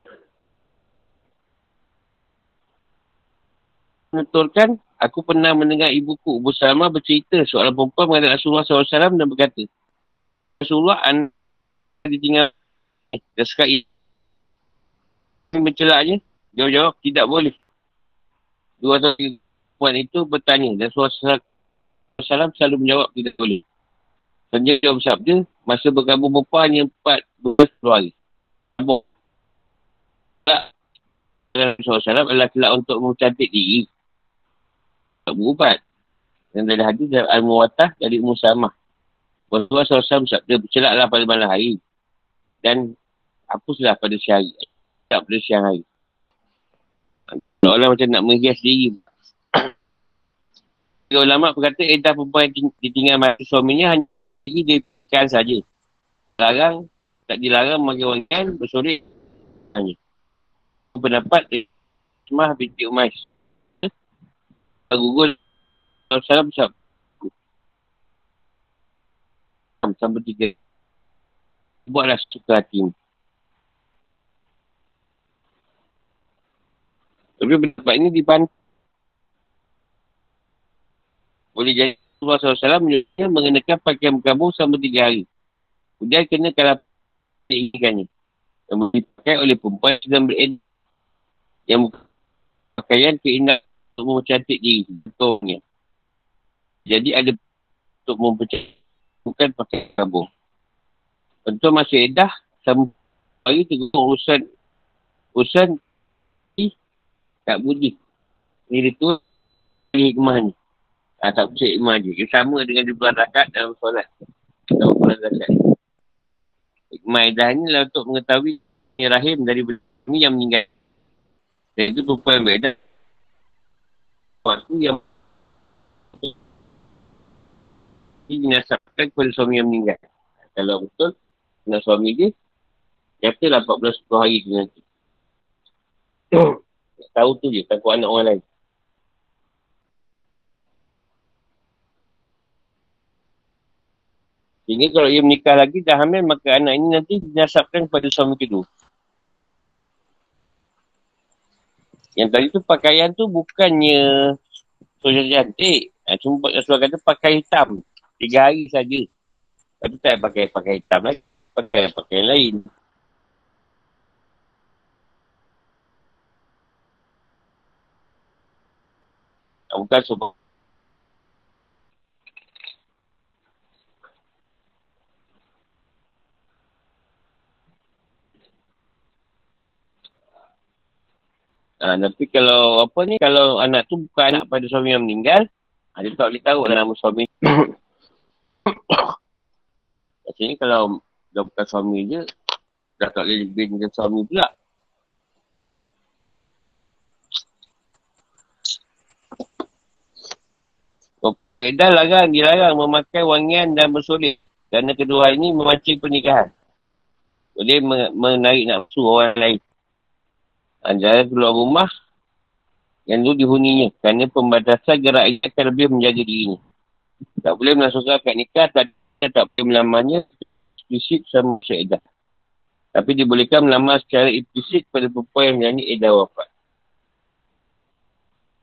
Menuturkan Aku pernah mendengar ibuku, Ibu Salamah bercerita seorang perempuan menghadap Rasulullah SAW dan berkata, Rasulullah anak ditinggal dan sekali mencelaknya, jawab-jawab tidak boleh. Dua atau tiga perempuan itu bertanya dan Rasulullah SAW selalu menjawab tidak boleh. Selanjutnya jawab sabda, masa berkabung perempuan yang empat berpuluh hari. Kabung. Rasulullah SAW adalah kelak untuk mencantik diri tak berubat. Dan dari hadis Al-Muwatah dari Ummu Samah. Rasulullah SAW sabda bercelaklah pada malam hari. Dan hapuslah pada siang hari. Tak pada siang hari. Orang macam nak menghias diri. Ulama berkata edah perempuan yang ditinggal mati suaminya hanya dia kan saja. Larang, tak dilarang memakai wangian, bersolek. Hanya. Pendapat Semah binti Umais gugur salam sab sampai tiga buatlah suka hati tapi pendapat ini dipan boleh jadi Rasulullah SAW menyuruhnya mengenakan pakaian berkabung selama tiga hari. Kemudian kena kalau diinginkannya. Yang dipakai oleh perempuan sedang beredah. Yang pakaian keindahan untuk mempercantik diri. Betulnya. Jadi ada untuk mempercantik bukan pakai kabung. Tentu masih edah sama hari tengok urusan urusan tak budi. Dia tu hikmah ni. Ha, tak bisa hikmah je. Dia sama dengan bulan rakat dalam solat. Dalam bulan rakat. Hikmah edah ni lah untuk mengetahui rahim dari ni yang meninggal. Dan itu perempuan beredah sesuatu yang dinasabkan kepada suami yang meninggal. Kalau betul, dengan suami dia, katalah 14 10 hari tu nanti. Tahu tu je, takut anak orang lain. Sehingga kalau ia menikah lagi dah hamil, maka anak ini nanti dinasabkan kepada suami kedua. Yang tadi tu pakaian tu bukannya sosial cantik. Ha, cuma Rasulullah kata pakai hitam. Tiga hari saja. Tu tak pakai pakai hitam lagi. Pakai pakaian lain. Bukan sebab Ha, tapi kalau apa ni, kalau anak tu bukan anak pada suami yang meninggal, ha, dia tak boleh tahu lah nama suami. Sini kalau dah bukan suami je, dah tak boleh lebih dengan suami pula. Kedah larang, dilarang memakai wangian dan bersolek. Kerana kedua ini memancing pernikahan. Boleh menarik nafsu orang lain. Antara keluar rumah yang dulu dihuninya. Kerana pembatasan gerak ini akan lebih menjaga dirinya. Tak boleh melangsungkan akad nikah, tak, tak boleh melamarnya eksplisit sama masa edah. Tapi dibolehkan melamar secara implisit pada perempuan yang menjalani edah wafat.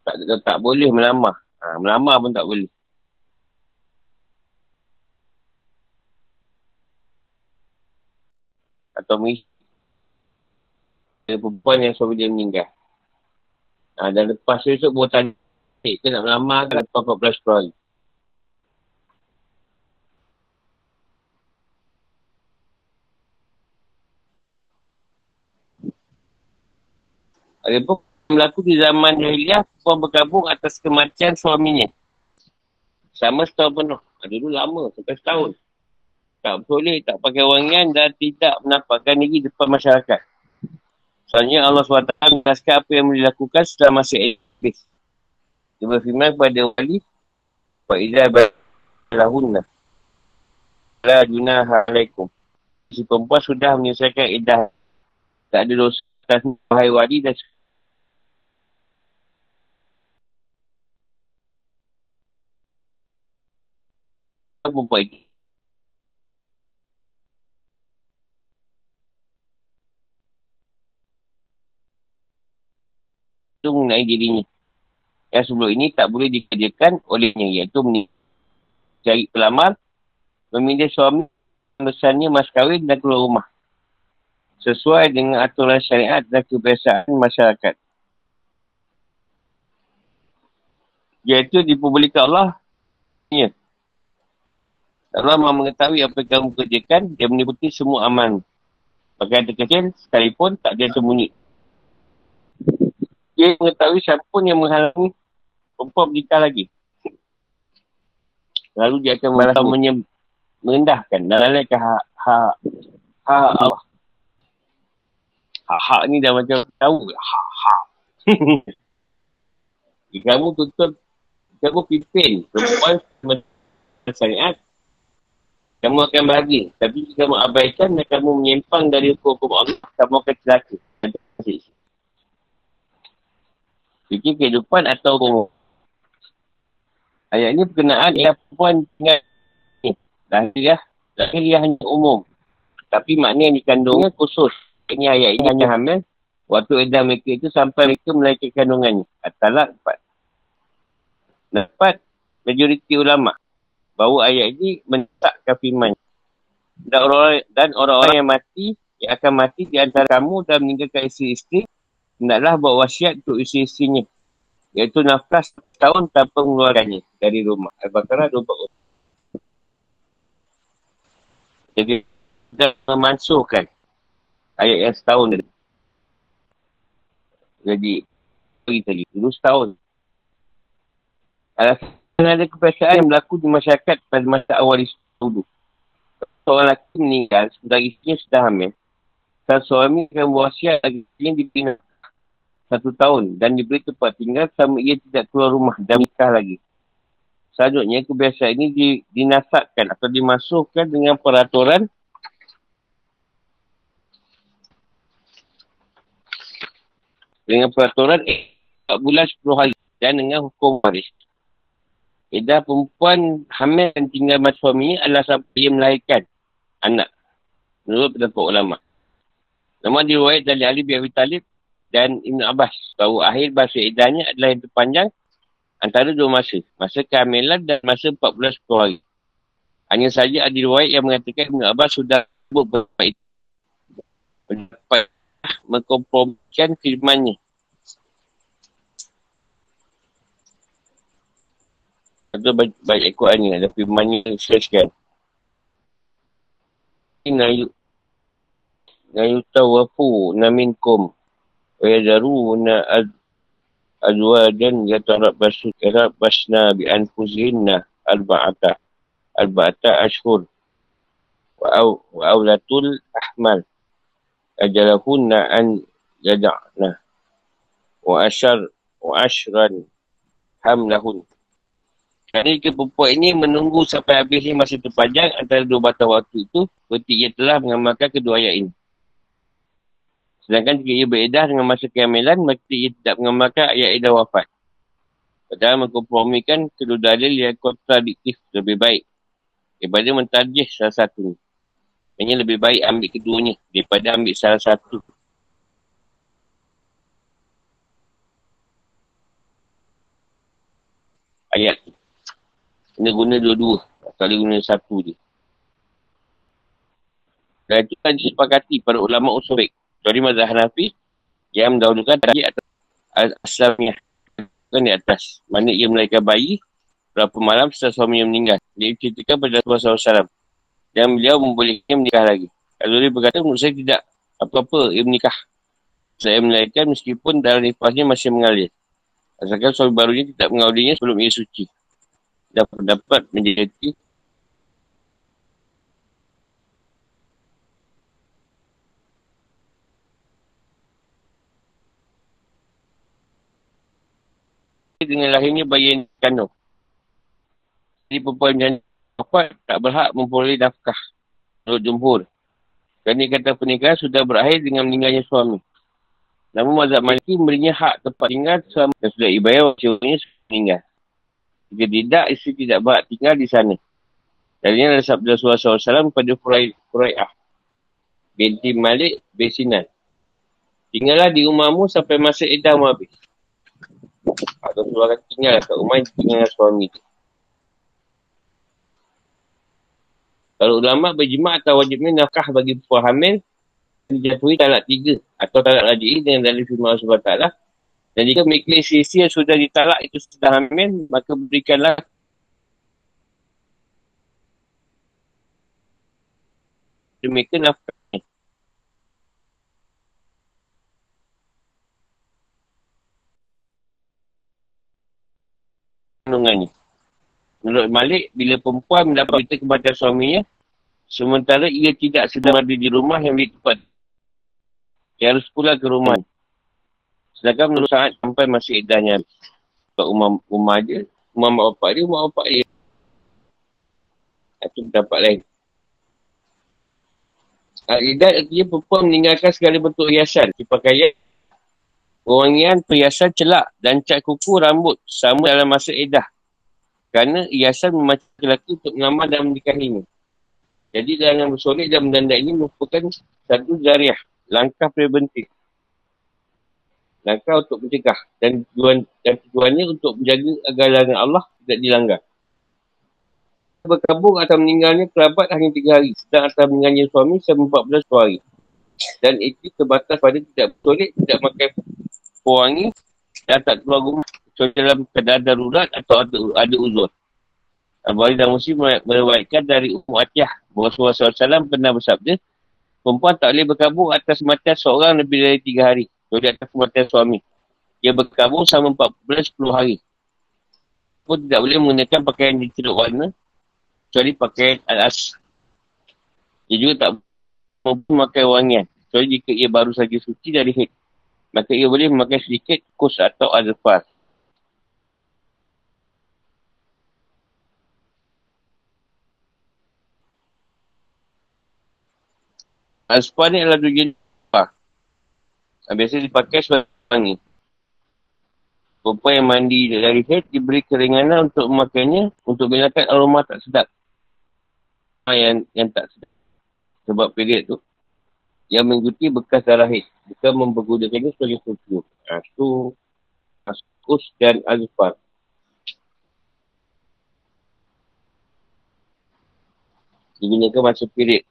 Tak, tak, tak boleh melamar. Ha, melamar pun tak boleh. Atau mengisi perempuan yang suami dia meninggal. Ha, dan lepas tu esok baru tanya, eh, kita nak melamar kan lepas 14 tahun. Ada pun berlaku di zaman jahiliah, perempuan bergabung atas kematian suaminya. Sama setahun penuh. Ada dulu lama, sampai setahun. Tak boleh, tak pakai wangian dan tidak menampakkan diri depan masyarakat. Soalnya Allah SWT menjelaskan apa yang dilakukan setelah masa iblis. Dia berfirman kepada wali, Wa idha balahunna. La junaha alaikum. Si perempuan sudah menyelesaikan idah. Tak ada dosa wahai wali dan perempuan itu. Itu mengenai dirinya. Yang sebelum ini tak boleh dikerjakan olehnya iaitu mencari pelamar, memilih suami, besarnya mas kahwin dan keluar rumah. Sesuai dengan aturan syariat dan kebiasaan masyarakat. Iaitu diperbolehkan Allah. Ya. Allah mahu mengetahui apa yang kamu kerjakan, dia meniputi semua aman. Pakaian terkecil, sekalipun tak ada sembunyi. Dia mengetahui siapa yang menghalangi perempuan bernikah lagi. Lalu dia akan merasa menye- merendahkan dan lalaikan hak, hak, hak Allah. Hak-hak ni dah macam tahu hak-hak. kamu tuntut, kamu pimpin perempuan syariat kamu akan bahagia. Tapi jika kamu abaikan dan kamu menyimpang dari hukum-hukum Allah, kamu akan celaka. Fikir kehidupan atau umum. Ayat ini berkenaan ialah perempuan tinggal ni. Lahiriah, lahiriah hanya umum. Tapi makna yang dikandungnya khusus. Ini ayat ini hanya hamil. Waktu edah mereka itu sampai mereka melahirkan kandungannya. Atalak empat. Dapat majoriti ulama' bahawa ayat ini. Dan orang-orang, dan orang-orang yang mati, yang akan mati di antara kamu dan meninggalkan isteri-isteri, hendaklah buat wasiat untuk isteri-isterinya. Iaitu nafas tahun tanpa mengeluarkannya dari rumah. Al-Baqarah 24. Jadi, kita memansuhkan ayat yang setahun tadi. Jadi, kita tadi, dulu setahun. Alasan ada kebiasaan yang berlaku di masyarakat pada masa awal dulu. Seorang lelaki meninggal sementara sudah hamil. Sang suami akan berwasiat lagi yang dibina satu tahun dan diberi tempat tinggal sama ia tidak keluar rumah dan nikah lagi. Selanjutnya kebiasaan ini di, dinasakkan atau dimasukkan dengan peraturan dengan peraturan 4 bulan 10 hari dan dengan hukum waris. Edah perempuan hamil dan tinggal dengan suami adalah sampai ia melahirkan anak. Menurut pendapat ulama. Nama diriwayat dari Ali bin Abi Talib dan Ibn Abbas. Bahawa akhir bahasa idahnya adalah yang terpanjang antara dua masa. Masa kehamilan dan masa 14 hari. Hanya saja ada riwayat yang mengatakan Ibn Abbas sudah sebut beberapa itu. Mengkompromikan firmannya. Baik, baik Quran ni ada firmannya sekian. Nayu Nayu naminkum arba'ata ashhur wa aw wa awlatul ahmal ajalahunna an yada'na wa ashar wa ashran hamlahun Kerana ke perempuan ini menunggu sampai habisnya masa terpanjang antara dua batang waktu itu. Berarti ia telah mengamalkan kedua ayat ini. Sedangkan jika ia beredah dengan masa kehamilan, maka ia tidak mengamalkan ayat edah wafat. Padahal mengkompromikan kedua dalil yang kontradiktif lebih baik daripada mentarjih salah satu. Hanya lebih baik ambil keduanya daripada ambil salah satu. Ayat. Kena guna dua-dua. Kali guna satu je. Dan itu kan disepakati para ulama usulik. Dari mazhab Hanafi, yang mendahulukan tadi atas asalnya. Kan di atas. Mana ia melahirkan bayi, berapa malam setelah suami yang meninggal. Dia ceritakan pada Rasulullah SAW. Dan beliau membolehkan menikah lagi. Kalau dia berkata, menurut saya tidak apa-apa ia menikah. Saya melahirkan meskipun darah nifasnya masih mengalir. Asalkan suami barunya tidak mengaulinya sebelum ia suci. Dan pendapat menjadi dengan lahirnya bayi yang kandung. Jadi perempuan yang dapat tak berhak memperoleh nafkah. Menurut jumhur. Kerana kata pernikahan sudah berakhir dengan meninggalnya suami. Namun mazhab maliki memberinya hak tempat tinggal suami dan sudah suaminya sudah meninggal. Jika tidak, isteri tidak berhak tinggal di sana. Dan ini adalah sabda Rasulullah SAW kepada Furai'ah. Binti Malik bin Sinan. Tinggallah di rumahmu sampai masa edamu habis. Atau Rasulullah kata tinggal kat rumah tinggal suami tu. Kalau ulama berjimat atau wajibnya nafkah bagi perempuan hamil dijatuhi talak tiga atau talak lagi dengan dalil firman Allah SWT dan jika mereka isteri yang sudah ditalak itu sudah hamil maka berikanlah mereka nafkah kandungannya. Menurut Malik, bila perempuan mendapat berita kematian suaminya, sementara ia tidak sedang ada di rumah yang di tempat. Dia harus pulang ke rumah. Sedangkan menurut saat sampai masih idahnya. Sebab rumah, rumah dia, rumah mak bapak dia, rumah bapak dia. Itu pendapat lain. Al-Idat artinya perempuan meninggalkan segala bentuk hiasan di pakaian Pewangian perhiasan celak dan cat kuku rambut sama dalam masa edah. Kerana hiasan memacu lelaki untuk melamar dan menikahinya. Jadi dalam bersolek dan mendanda ini merupakan satu jariah. Langkah preventif. Langkah untuk mencegah. Dan tujuan, dan tujuannya untuk menjaga agar larangan Allah tidak dilanggar. Berkabung atau meninggalnya kerabat hanya tiga hari. Sedang atau meninggalnya suami selama 14 hari. Dan itu terbatas pada tidak bersolek, tidak makan pewangi dan tak keluar rumah kecuali dalam keadaan darurat atau ada, ada uzur. Abu Ali dan Muslim meriwayatkan dari Ummu Atiyah Rasulullah SAW pernah bersabda perempuan tak boleh berkabung atas kematian seorang lebih dari tiga hari kecuali atas kematian suami. Dia berkabung sama 14 10 hari. Pun tidak boleh menggunakan pakaian yang tidak warna kecuali pakaian al-as. Dia juga tak mampu memakai wangian kecuali jika ia baru saja suci dari hid maka ia boleh memakai sedikit kus atau azfar. Azfar ni adalah tujuan apa? Biasa dipakai sebagai wangi. Perempuan yang mandi dari head diberi keringanan untuk memakainya untuk menghilangkan aroma tak sedap. Yang, yang tak sedap. Sebab period tu. Yang mengikuti bekas darah haid. Bukan mempergunakannya sebagai susu. Ha, itu askus dan azfar. Digunakan masa period.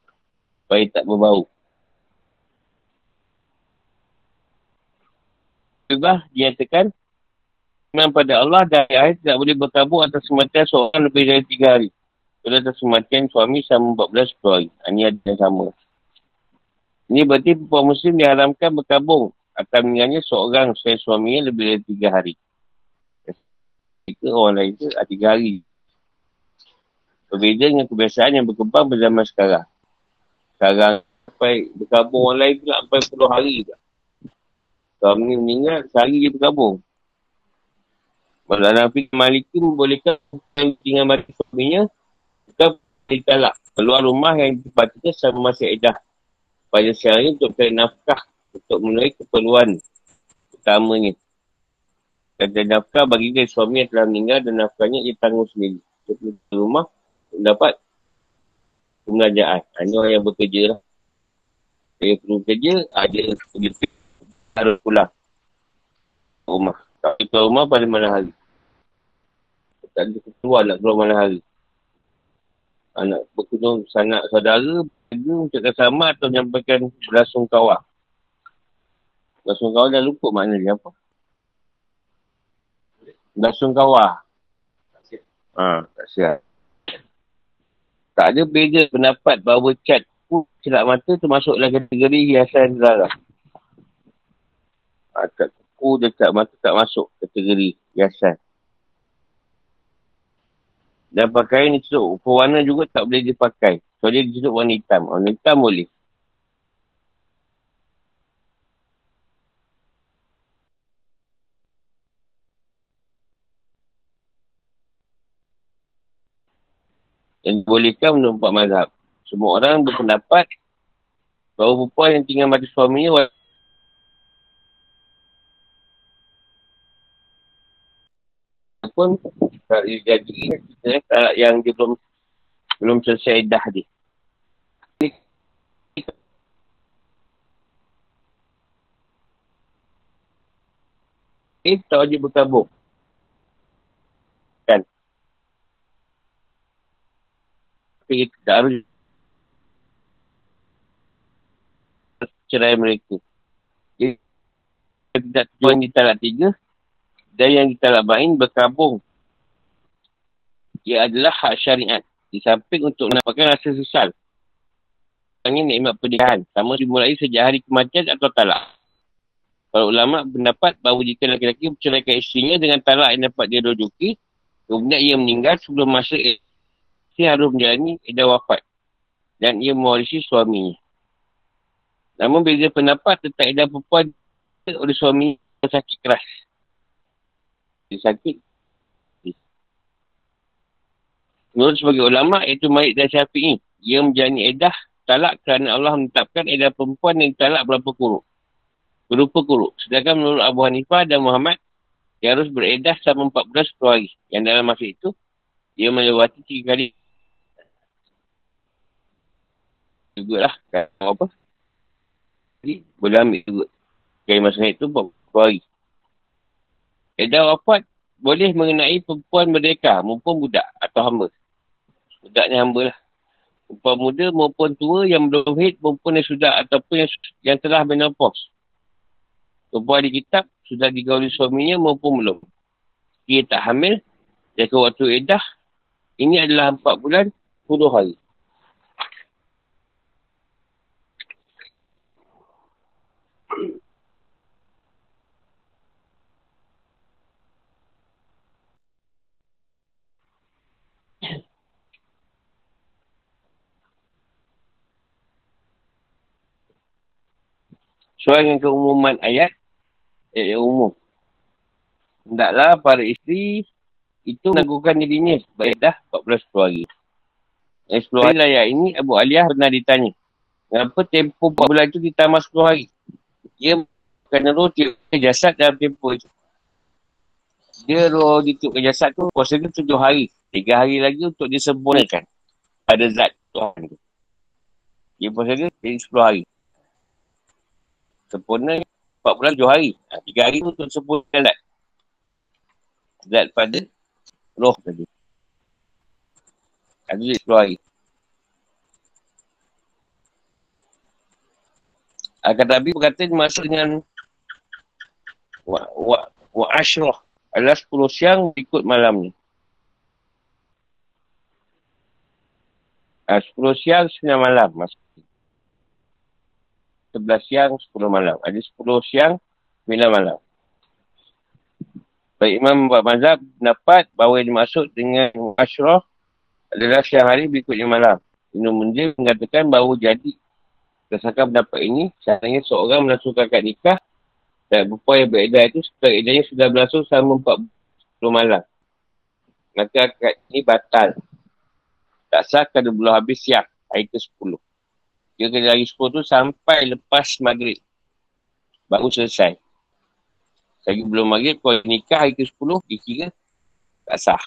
Supaya tak berbau. Juga dinyatakan Iman pada Allah dan ayat tidak boleh berkabung atas kematian seorang lebih dari tiga hari. Kalau atas kematian suami sama 14 hari. Ini ada yang sama. Ini berarti perempuan muslim diharamkan berkabung atau meninggalnya seorang selain suaminya lebih dari tiga hari. Jika orang lain itu ada tiga hari. Berbeza dengan kebiasaan yang berkembang pada zaman sekarang. Sekarang sampai berkabung orang lain pula sampai puluh hari juga. Suami meninggal, sehari dia berkabung. Malah Nabi Maliki membolehkan tinggal mati suaminya bukan ditalak. Keluar rumah yang dipatikan sama masih edah pada ini untuk cari nafkah untuk memenuhi keperluan utamanya. Kata nafkah bagi dia suami yang telah meninggal dan nafkahnya ia tanggung sendiri. Untuk di rumah untuk dapat pengajaran. Ini orang yang bekerja lah. Dia perlu kerja, ada kerja harus pulang rumah. Tak keluar rumah pada mana hari. Tak ada keluar nak keluar mana hari. Anak berkunjung sanak saudara, dia ucapkan sama atau menyampaikan berasung kawah. Kawah dah lupa makna dia apa. Berasung kawah. Ha, tak siap. Tak ada beza pendapat bahawa cat celak mata termasuk dalam kategori hiasan darah. Ha, cat kuku dekat mata tak masuk kategori hiasan. Dan pakaian ni tutup warna juga tak boleh dipakai. So dia ditutup warna hitam. Warna hitam boleh. Yang dibolehkan menurut empat mazhab. Semua orang berpendapat bahawa perempuan yang tinggal mati suaminya pun tak jadi yang dia belum belum selesai dah dia. Eh, tak wajib berkabung. Kan? Tapi tak harus cerai mereka. Dia tidak tuan di talak tiga dan yang ditalak bain berkabung. Ia adalah hak syariat. Di samping untuk menampakkan rasa sesal. Ini nikmat pernikahan. Sama dimulai sejak hari kematian atau talak. Para ulama pendapat bahawa jika lelaki-lelaki menceraikan isterinya dengan talak yang dapat dia rujuki, kemudian ia meninggal sebelum masa isteri harus menjalani edah wafat. Dan ia mewarisi suaminya. Namun beza pendapat tentang edah perempuan oleh suami sakit keras. Dia sakit Menurut sebagai ulama, iaitu Malik dan Syafi'i. Ia menjalani edah talak kerana Allah menetapkan edah perempuan yang talak berapa kuruk. Berupa kuruk. Sedangkan menurut Abu Hanifah dan Muhammad, dia harus beredah selama 14 hari. Yang dalam masa itu, dia melewati tiga kali. Juga lah. Kan apa? Jadi, boleh ambil juga. Kali masa itu, 40 hari. Edah wafat boleh mengenai perempuan merdeka maupun budak atau hamba. Budaknya hamba lah. Perempuan muda maupun tua yang belum hid maupun yang sudah ataupun yang, yang telah menopos. Perempuan di kitab sudah digauli suaminya maupun belum. Dia tak hamil. Jika waktu edah, ini adalah empat bulan, puluh hari. Sesuai dengan keumuman ayat yang umum. Hendaklah para isteri itu menangguhkan dirinya sebab dah 14 hari. Yang 10 hari layak ini, Abu Aliyah pernah ditanya. Kenapa tempoh 4 bulan itu ditambah 10 hari? Dia kena roh tiup ke jasad dalam tempoh itu. Dia roh ditiup ke jasad tu, puasa dia 7 hari. 3 hari lagi untuk disempurnakan pada zat Tuhan tu. Dia puasa jadi 10 hari. Sempurna 4 bulan 7 hari. Ha, 3 hari tu untuk sempurna zat. Zat pada roh tadi. Ada 10 hari. Akan Nabi berkata dimaksud dengan wa, wa, wa ashrah adalah 10 siang ikut malam ni. Ha, 10 siang, 9 malam. Maksud 11 siang, 10 malam. Ada 10 siang, 9 malam. Baik Imam Mbak Mazhab dapat bahawa yang dimaksud dengan Ashrah adalah siang hari berikutnya malam. Ibn Munzir mengatakan bahawa jadi berdasarkan pendapat ini, seandainya seorang melangsungkan akad nikah dan perempuan yang beredah itu setelah edahnya sudah berlangsung selama 40 malam. Maka akad ini batal. Tak sah kalau belum habis siang hari ke-10. Dia kena hari 10 tu sampai lepas maghrib. Baru selesai. Lagi belum maghrib, kalau nikah hari ke-10, dikira tak sah.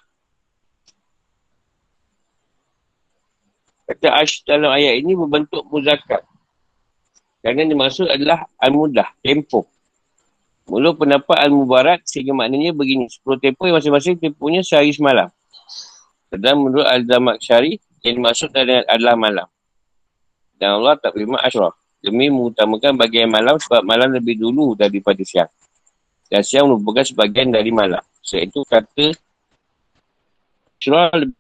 Kata Ash dalam ayat ini berbentuk muzakat. Kerana dimaksud adalah al-mudah, tempoh. Mula pendapat al-mubarak sehingga maknanya begini. 10 tempoh yang masing-masing tempohnya sehari semalam. Sedang menurut al-zamak syari, yang dimaksud adalah malam. Dan Allah tak terima asyraf. Demi mengutamakan bagian malam sebab malam lebih dulu daripada siang. Dan siang merupakan sebagian dari malam. Sebab itu kata asyraf lebih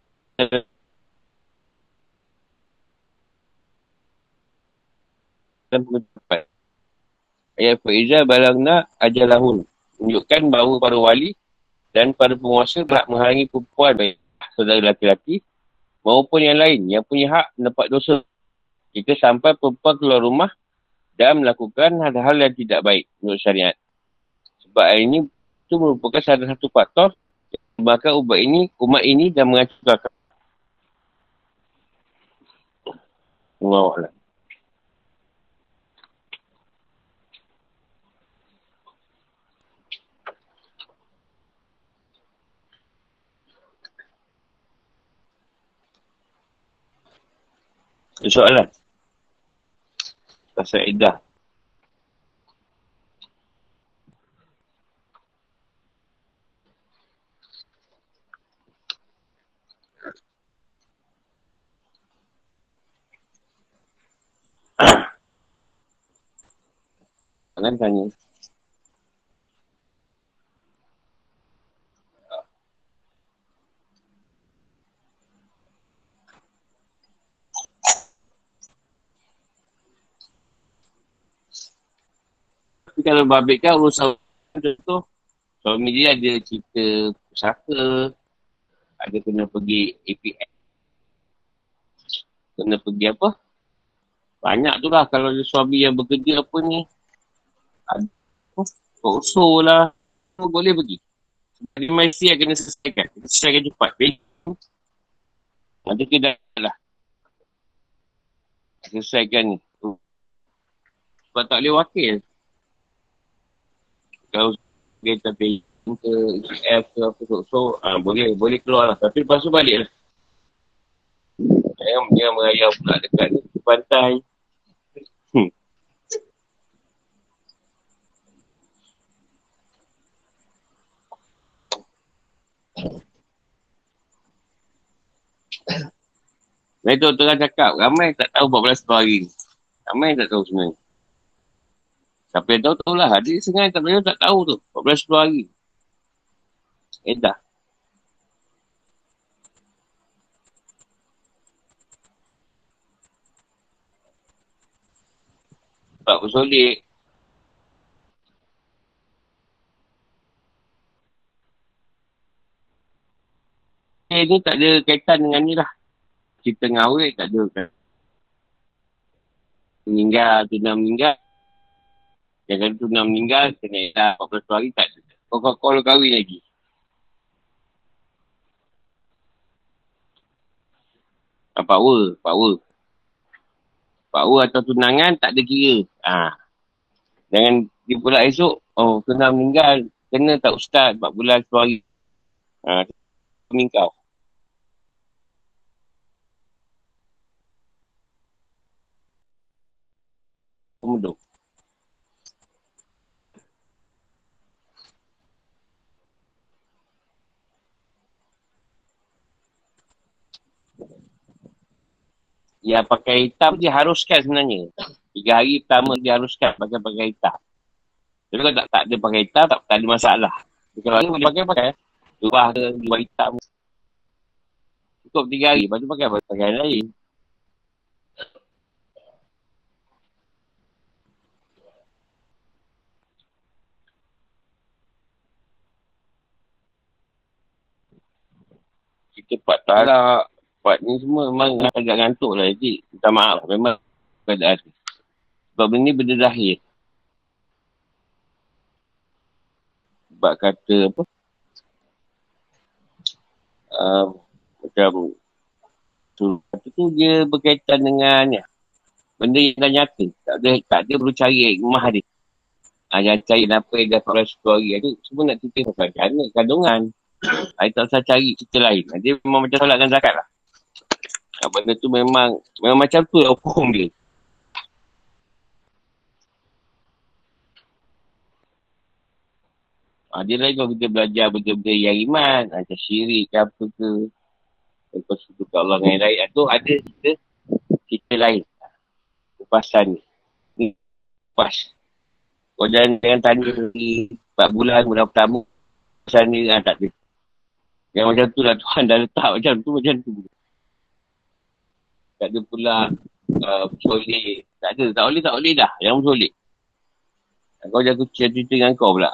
dan pengucapan. Ayat Faizah balangna ajalahun. Menunjukkan bahawa para wali dan para penguasa berhak menghalangi perempuan baik saudara laki-laki maupun yang lain yang punya hak mendapat dosa jika sampai perempuan keluar rumah dan melakukan hal-hal yang tidak baik menurut syariat. Sebab ini itu merupakan salah satu faktor menyebabkan ubat ini, umat ini dan menghancurkan. Allah Soalan. Pasal Edah. Jangan tanya. Kalau babitkan urusan tu, suami dia ada cerita pusaka, ada kena pergi APS. Kena pergi apa? Banyak tu lah kalau ada suami yang bekerja apa ni. Ada Kokso lah. Boleh pergi. Dia mesti yang kena selesaikan. Kita selesaikan cepat. Ada ke dah lah. Selesaikan ni. Sebab tak boleh wakil kalau dia tapi ke F ke apa tu. So, ah, boleh boleh keluar lah. Tapi lepas tu balik lah. Jangan, jangan merayau pula dekat ni. pantai. Hmm. Saya tu tengah cakap, ramai tak tahu 14 hari ni. Ramai tak tahu sebenarnya. Siapa yang tahu, tahu lah. Ada sengaja tak tahu, tak tahu tu. 14 10 hari. Eh dah. Tak bersolek. Eh, ni tak ada kaitan dengan ni lah. Cerita dengan awet tak ada kan. Meninggal, tunang meninggal. Jangan tu nak meninggal, kena dah 14 hari tak ada. Kau kau kau kahwin lagi. Ah, power, power. Power atau tunangan tak ada kira. Ha. Jangan dia pula esok, oh kena meninggal, kena tak ustaz 4 bulan 10 hari. Ha, kau. Kemudian. Yang pakai hitam dia haruskan sebenarnya. Tiga hari pertama dia haruskan pakai pakai hitam. Tapi kalau tak, tak ada pakai hitam, tak, tak ada masalah. Tapi kalau boleh pakai, pakai. Ubah ke, ubah hitam. Cukup tiga hari, lepas tu pakai pakaian lain. Kita part talak, part ni semua memang agak ngantuk lah. Jadi, minta maaf. Memang keadaan tu. Sebab benda ni benda zahir. Sebab kata apa? Uh, macam tu. Kata tu dia berkaitan dengan benda yang dah nyata. Tak ada, tak ada perlu cari rumah dia. Ha, yang cari apa yang dah orang story tu semua nak cerita pasal anak kandungan. Ha, tak usah cari cerita lain. Dia memang macam solat dan zakat lah. Ha, benda tu memang memang macam tu lah hukum dia. Ha, dia lain kalau kita belajar benda-benda yang iman, macam syirik ke apa ke. Lepas tu ke Allah dengan lain. Tu ada cerita, cerita lain. Kupasan ni. Ni kupas. Kau jangan, jangan tanya di 4 bulan, bulan pertama. Kupasan ni ha, tak ada. Yang macam tu lah Tuhan dah letak macam tu, macam tu. Tak ada pula uh, soleh. Tak ada, tak boleh, tak boleh dah. Yang soleh. Kau jangan cerita dengan kau pula.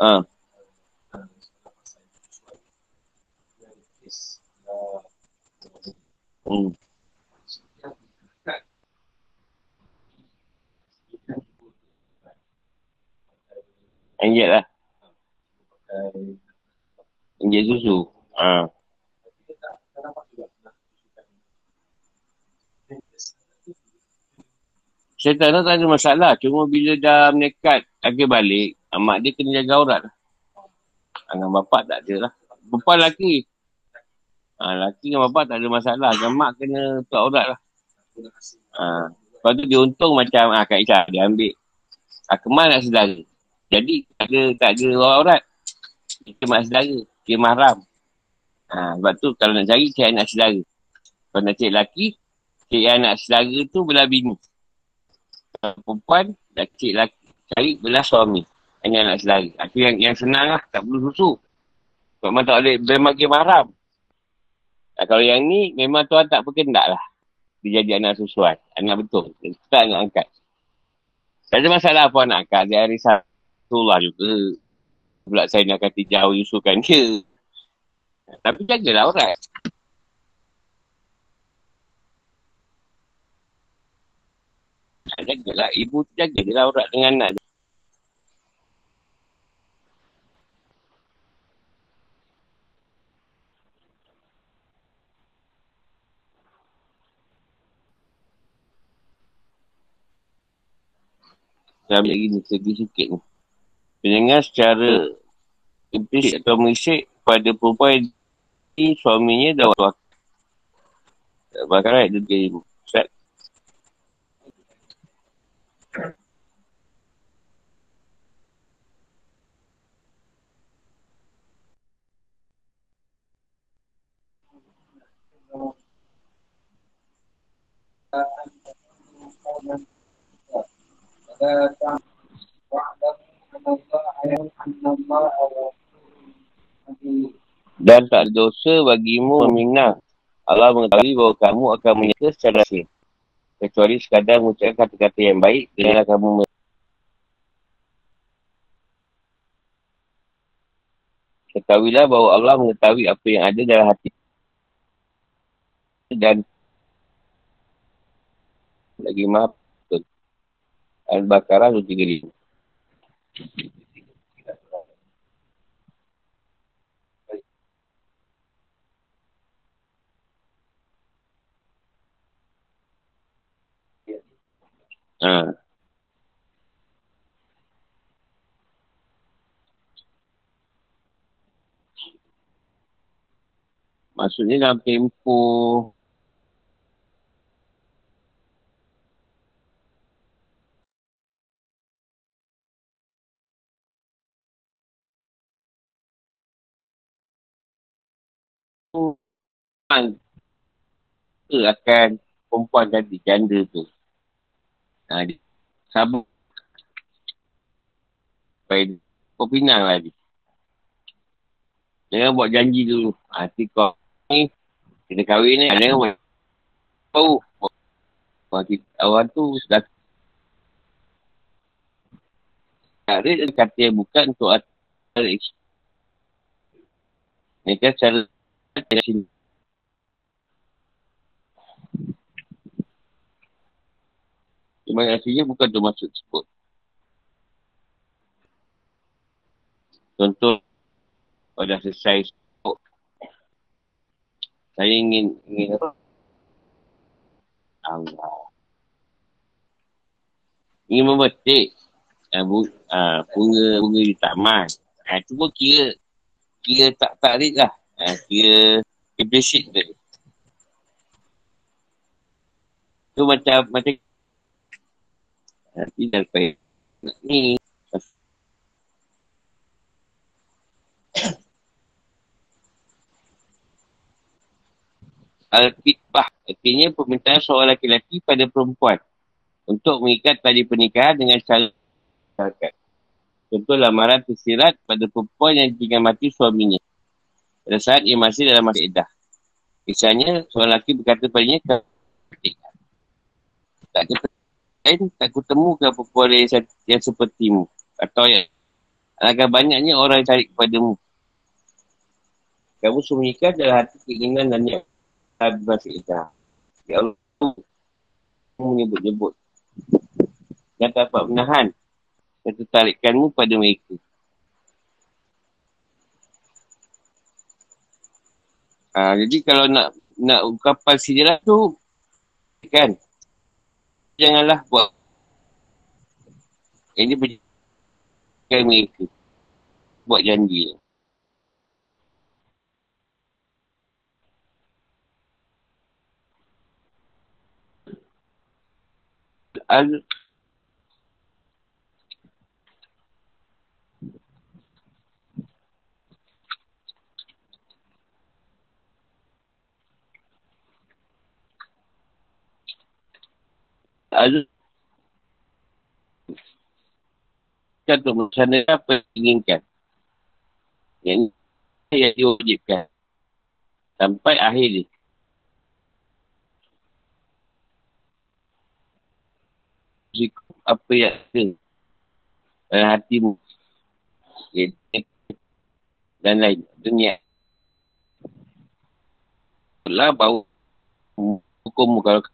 Ha. Hmm. Injek lah. Injek susu. Ha. Syaitan tu tak ada masalah. Cuma bila dah menekat akhir balik, mak dia kena jaga aurat lah. Dengan bapak tak ada lah. Perempuan lelaki. Ha, lelaki dengan bapak tak ada masalah. Dengan mak kena tutup aurat lah. Ha. Lepas tu dia untung macam ha, Kak Isha dia ambil. Ha, kemal nak sedara. Jadi tak ada, tak ada aurat. Kita mak sedara. Dia mahram. Ha, sebab tu kalau nak cari, cari anak sedara. Kalau nak cari lelaki, cari anak sedara tu belah bini. Kalau perempuan, nak cari lelaki. Cari belah suami. Hanya anak selari. Itu yang, yang senang lah. Tak perlu susu. Sebab memang tak boleh bermakin mahram. Nah, kalau yang ni, memang tuan tak berkendak lah. Dia jadi anak susuan. Anak betul. Kita nak angkat. Tak ada masalah apa nak angkat. Dia hari Rasulullah juga. Pula saya nak kata jauh yusukan dia. Tapi jagalah orang. Jagalah. Ibu jaga je lah orang dengan anak dia. Saya ambil lagi segi sikit ni. Pendengar secara implisit atau mengisik pada perempuan ni suaminya dah waktu Bakarat dia dia Ustaz. Dan tak ada dosa bagimu meminang. Allah mengetahui bahawa kamu akan menyeka secara rahsia. Kecuali sekadar mengucapkan kata-kata yang baik, dengarlah kamu men- Ketahuilah bahawa Allah mengetahui apa yang ada dalam hati. Dan lagi maaf. Al-Baqarah 235. Ha. Maksudnya dalam tempoh memang ke akan perempuan tadi, janda tu. Ha, dia sabuk. Kau pinang lah dia. Jangan buat janji dulu. Ha, nanti kau ni, kita kahwin ni, jangan buat. Tahu. Orang, tu dah ada kata yang bukan untuk atas Ini kan cara Cuma aslinya bukan tu maksud sebut. Contoh, kalau dah selesai sebut, saya ingin, ingin apa? Allah. Ingin memetik uh, bu, uh, bunga, bunga di taman. Uh, tu pun kira, kira tak tarik lah. Uh, kira implicit tu. Tu macam, macam Nanti dah lepas ni. Al-Fitbah artinya permintaan seorang lelaki pada perempuan untuk mengikat tali pernikahan dengan cara masyarakat. Contoh lamaran tersirat pada perempuan yang tinggal mati suaminya pada saat ia masih dalam masa edah. Misalnya, seorang lelaki berkata padanya, tak lain tak kutemukan perempuan yang, yang sepertimu. Atau yang alangkah banyaknya orang cari kepadamu. Kamu sembunyikan dalam hati keinginan dan niat Habis masih. Ya Allah menyebut-nyebut. Tak dapat menahan ketertarikanmu pada mereka. Ha, jadi kalau nak nak ungkapan sejarah tu kan janganlah buat. Ini berjalan mereka. Buat janji. Al Azul untuk melaksanakan apa yang diinginkan. Yang ini yang diwajibkan. Sampai akhir ni. Apa yang ada dalam hatimu. Dan lain. Dunia. Lah baru hukum kalau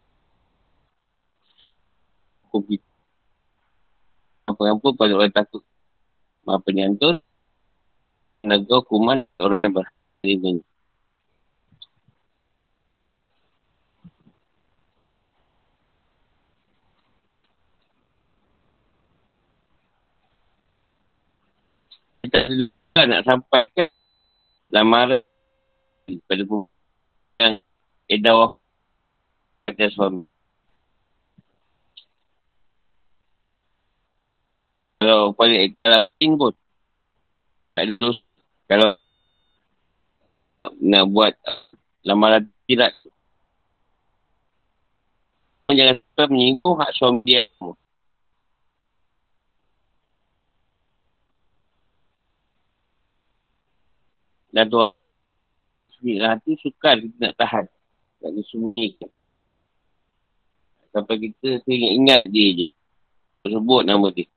hukum kita. Apa-apa pun pada orang takut. Maha penyantun. Negara hukuman orang yang berhati Kita tak nak sampai ke lamaran pada yang edah kata suami. Kalau paling lain pun. Tak ada Kalau nak buat lamaran tidak. Jangan sampai menyinggung hak suami dia. Dan tu Bismillah hati sukar kita nak tahan. Tak disembunyikan. Sampai kita ingat dia je. Sebut nama dia.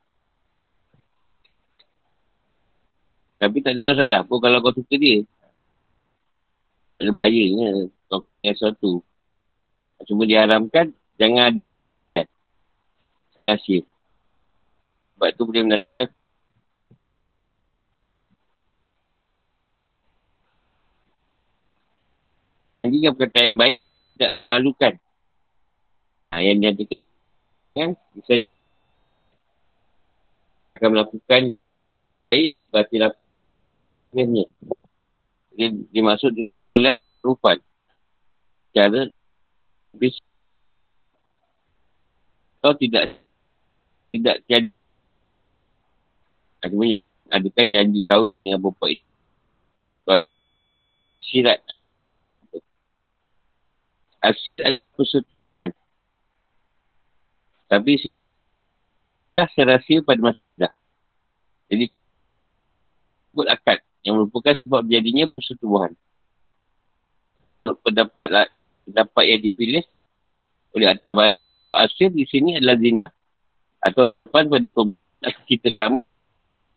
Tapi tak ada masalah pun kalau kau suka dia. Ada bahayanya kau punya sesuatu. Cuma diharamkan, jangan ada. Kasih. Sebab tu boleh mendatang Nanti yang perkataan yang baik tidak lalukan. Ha, yang dia kata kan, bisa akan melakukan baik, berarti lakukan akhirnya. Dia, dia masuk di bulan rupan. Cara bis atau tidak tidak jadi ada ada janji tahu dengan bapak itu sirat Asyik persetujuan. Tapi dah serasi pada masa dah. Jadi, sebut akad yang merupakan sebab jadinya persetubuhan. Pendapat, pendapat yang dipilih oleh Asyik di sini adalah zina. Atau depan pada kita kamu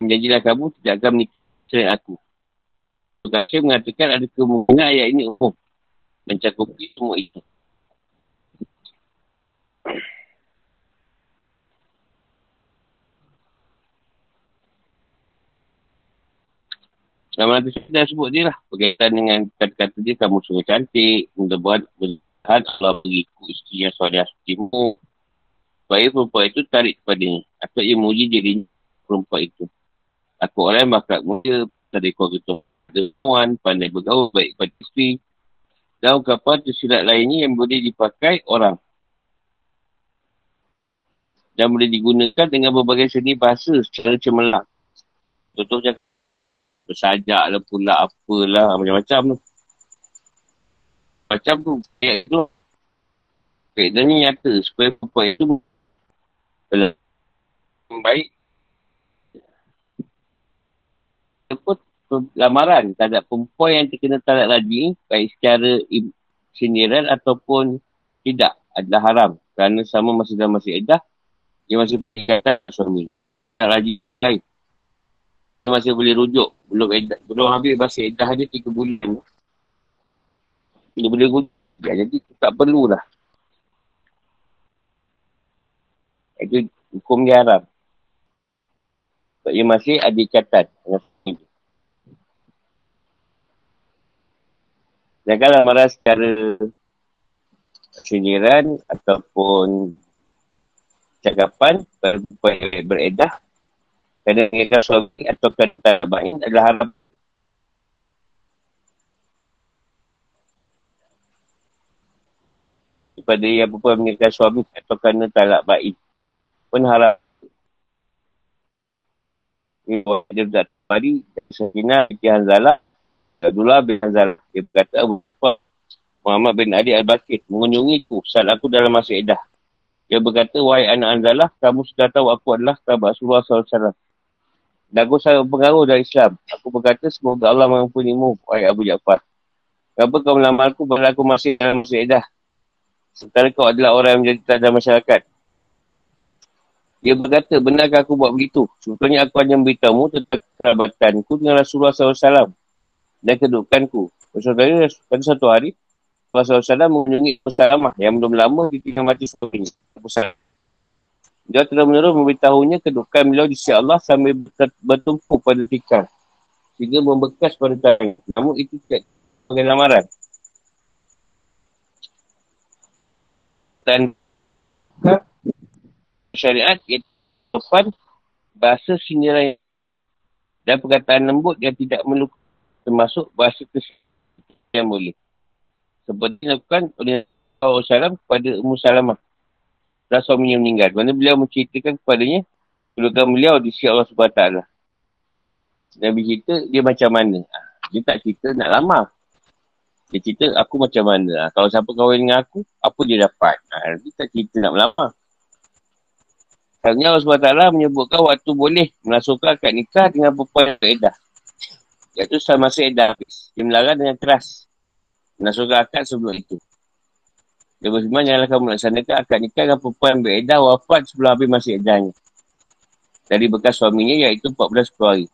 menjanjilah kamu tidak akan menikah selain aku. Asyik mengatakan ada kemungkinan ayat ini umum. Mencakupi semua itu. Nama Sallallahu dah sebut dia lah. Berkaitan dengan kata-kata dia, kamu sungguh cantik, mudah buat berjahat, Allah beriku isteri yang suara sepertimu. Supaya perempuan itu tarik kepadanya. Atau ia muji diri perempuan itu. Aku orang yang bakal muda, tadi kau gitu. Perempuan, pandai bergaul, baik pada isteri. Dan ungkapan tersilat lainnya yang boleh dipakai orang. Dan boleh digunakan dengan berbagai seni bahasa secara cemerlang. Contohnya bersajak lah pula apalah macam-macam tu. Macam tu, ayat tu. Kaedahnya nyata supaya perempuan itu baik. Apa lamaran terhadap perempuan yang terkena talak lagi baik secara sindiran ataupun tidak adalah haram kerana sama masih dalam masih edah dia masih berkaitan suami. Tak lagi lain masih boleh rujuk. Belum edah, belum habis masa edah dia tiga bulan. Dia boleh rujuk. Ya, jadi tak perlulah. Itu hukum dia haram. Sebab dia masih ada ikatan. Dan kalau marah secara sindiran ataupun cakapan ber- beredah mengingat suami atau kata baik adalah haram. Kepada yang berpuan mengingat suami atau kerana talak baik pun haram. Ini buat dia tak tadi, Sakina bin Hanzalah, Abdullah bin Hanzalah, dia berkata, Muhammad bin Ali Al-Bakir mengunjungi itu saat aku dalam masa edah. Dia berkata, wahai anak Hanzalah, kamu sudah tahu aku adalah sahabat Rasulullah SAW. Dan aku sangat berpengaruh dari Islam. Aku berkata, semoga Allah mengampunimu, wahai Abu Ja'far. Kenapa kau melamar aku, bila aku masih dalam masa edah? Sementara kau adalah orang yang menjadi tanda masyarakat. Dia berkata, benarkah aku buat begitu? Sebetulnya aku hanya memberitahumu tentang kerabatanku dengan Rasulullah SAW dan kedudukanku. Maksudnya, pada satu hari, Rasulullah SAW mengunjungi Musalamah yang belum lama ditinggal mati suaminya. Dia telah menerus memberitahunya kedudukan beliau di sisi Allah sambil bertumpu pada fikar. Sehingga membekas pada tangan. Namun itu tidak sebagai lamaran. Dan syariat depan bahasa sindiran dan perkataan lembut yang tidak melukai termasuk bahasa kesimpulan yang boleh. Seperti dilakukan oleh Rasulullah SAW kepada Ummu Salamah setelah suaminya meninggal. Mana beliau menceritakan kepadanya kedudukan beliau di sisi Allah SWT. Nabi cerita dia macam mana. Ha, dia tak cerita nak lama. Dia cerita aku macam mana. Ha, kalau siapa kahwin dengan aku, apa dia dapat. Ha, dia tak cerita nak lama. Sebenarnya Allah SWT menyebutkan waktu boleh melasukan akad nikah dengan perempuan yang beredah. Iaitu sama masa edah habis. Dia melarang dengan keras. Melasukan akad sebelum itu. Dia berfirman, janganlah kamu melaksanakan akad nikah dengan perempuan beredah wafat sebelum habis masa edahnya. Dari bekas suaminya iaitu 14 hari.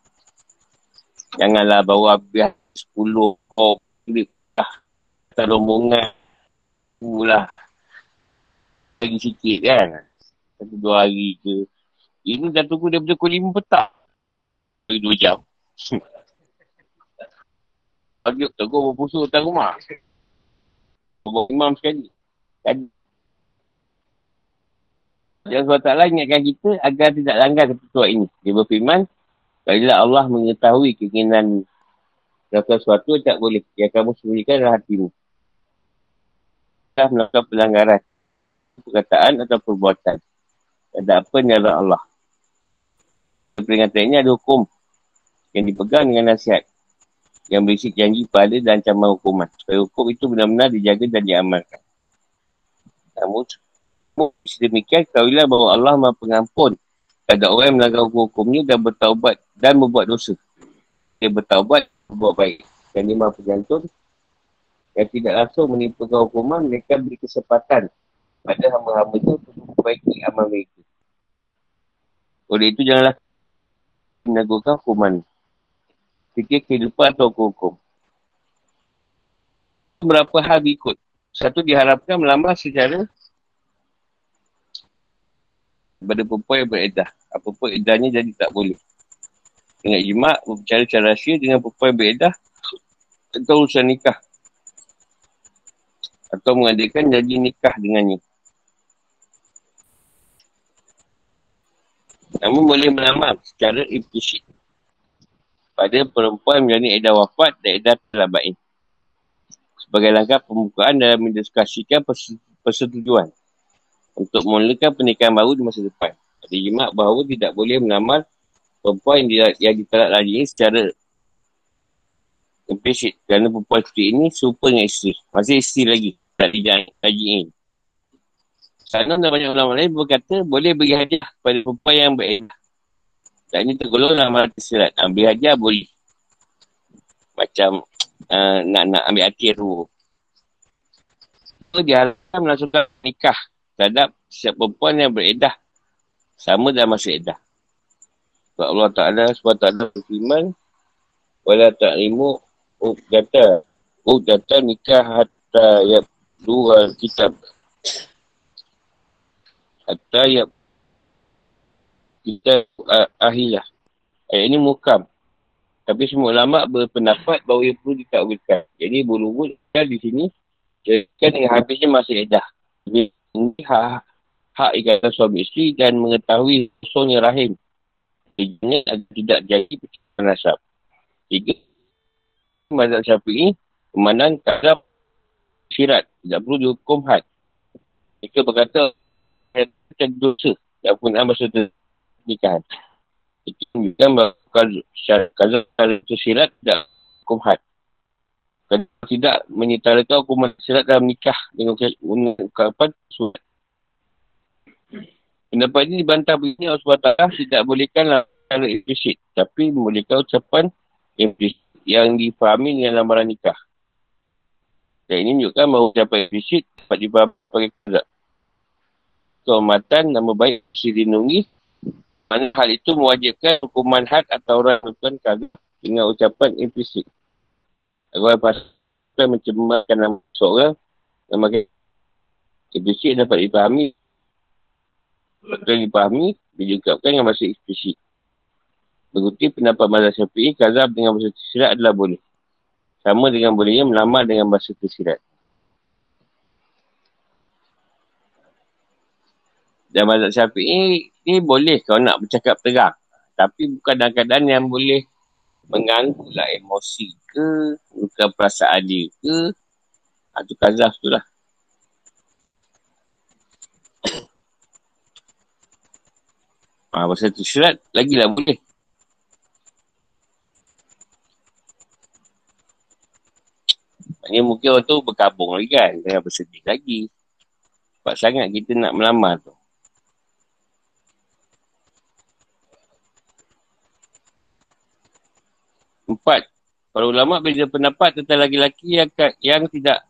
Janganlah bawa habis 10 kau pilih lah. Kata rombongan. Itulah. Lagi sikit kan. Satu dua hari ke. Ini dah tunggu dia pukul 5 petang. Lagi 2 jam. Pagi tunggu berpusu datang rumah. Bawa imam sekali. Dan SWT ingatkan kita agar tidak langgar ketentuan ini. Dia berfirman, kalau Allah mengetahui keinginan melakukan sesuatu, tak boleh. Yang kamu sembunyikan adalah hatimu. Kita melakukan pelanggaran. Perkataan atau perbuatan. Ada apa ni adalah Allah. Peringatan ini ada hukum yang dipegang dengan nasihat. Yang berisi janji pada dan ancaman hukuman. Supaya hukum itu benar-benar dijaga dan diamalkan. Namun, sedemikian, kawilah bahawa Allah maha pengampun. Ada orang melanggar hukum-hukumnya dan bertaubat dan membuat dosa. Dia bertaubat, berbuat baik. Dan dia maha penjantun. Yang tidak langsung menipukan hukuman, mereka beri kesempatan pada hamba-hamba itu untuk memperbaiki amal mereka. Oleh itu, janganlah menegurkan hukuman. Fikir kehidupan atau hukum. Berapa hal berikut. Satu diharapkan melamar secara kepada perempuan yang beredah. Apapun edahnya jadi tak boleh. Dengan jimat, berbicara secara rahsia dengan perempuan yang beredah atau urusan nikah. Atau mengadakan jadi nikah dengannya. Namun boleh melamar secara implisit pada perempuan menjalani edah wafat dan edah telah. Sebagai langkah pembukaan dalam mendiskusikan persetujuan untuk memulakan pernikahan baru di masa depan. Ada jimat bahawa tidak boleh melamar perempuan yang, yang diterak lagi ini secara implisit. Kerana perempuan seperti ini serupa dengan isteri. Masih isteri lagi. Tak lagi ini. Sana dan banyak ulama lain berkata boleh beri hadiah kepada perempuan yang beredah. Dan ini tergolong hal tersirat. Beri hadiah boleh. Macam uh, nak nak ambil hati tu. Itu diharapkan melangsungkan nikah terhadap setiap perempuan yang beredah. Sama dalam masa edah. Sebab Allah Ta'ala SWT berfirman Wala ta'limu Oh kata Oh kata nikah hatta ya dua kitab Hatta ya kita uh, ahilah. Ayat ini mukam. Tapi semua ulama berpendapat bahawa ia perlu ditakwilkan. Jadi bulu di sini kan dengan habisnya masih edah. Ini hak, hak ikatan suami isteri dan mengetahui usulnya rahim. Ini agar tidak jadi percayaan nasab. Tiga, mazhab syafi'i memandang kadang syirat. Tidak perlu dihukum had. Mereka berkata, macam dosa. Tak pun masa tu nikahan. Itu menunjukkan kalau kalau itu syirat tidak hukum had. Kalau tidak menyetarakan hukuman syirat dalam nikah dengan ungkapan surat. Pendapat ini dibantah begini Allah SWT tidak bolehkan kalau implisit. Tapi membolehkan ucapan implisit yang difahami dengan lamaran nikah. Dan ini menunjukkan bahawa ucapan implisit dapat difahami sebagai kazak. Kehormatan nama baik mesti dilindungi mana hal itu mewajibkan hukuman had atau orang melakukan kagak dengan ucapan implisit. Agar pasal mencemarkan nama seorang yang makin implisit dapat dipahami dapat dipahami diungkapkan yang masih eksplisit. Mengutip pendapat mazhab syafi'i, kazab dengan bahasa tersirat adalah boleh. Sama dengan bolehnya melamar dengan bahasa tersirat. Dan mazhab syafi'i ni boleh kau nak bercakap terang. Tapi bukan dalam keadaan yang boleh mengganggu lah emosi ke, bukan perasaan dia ke. Ha, tu kazaf tu lah. Ha, pasal tu syarat, lagilah boleh. Maksudnya mungkin orang tu berkabung lagi kan. Jangan bersedih lagi. Sebab sangat kita nak melamar tu. Empat, para ulama berbeza pendapat tentang laki-laki yang yang tidak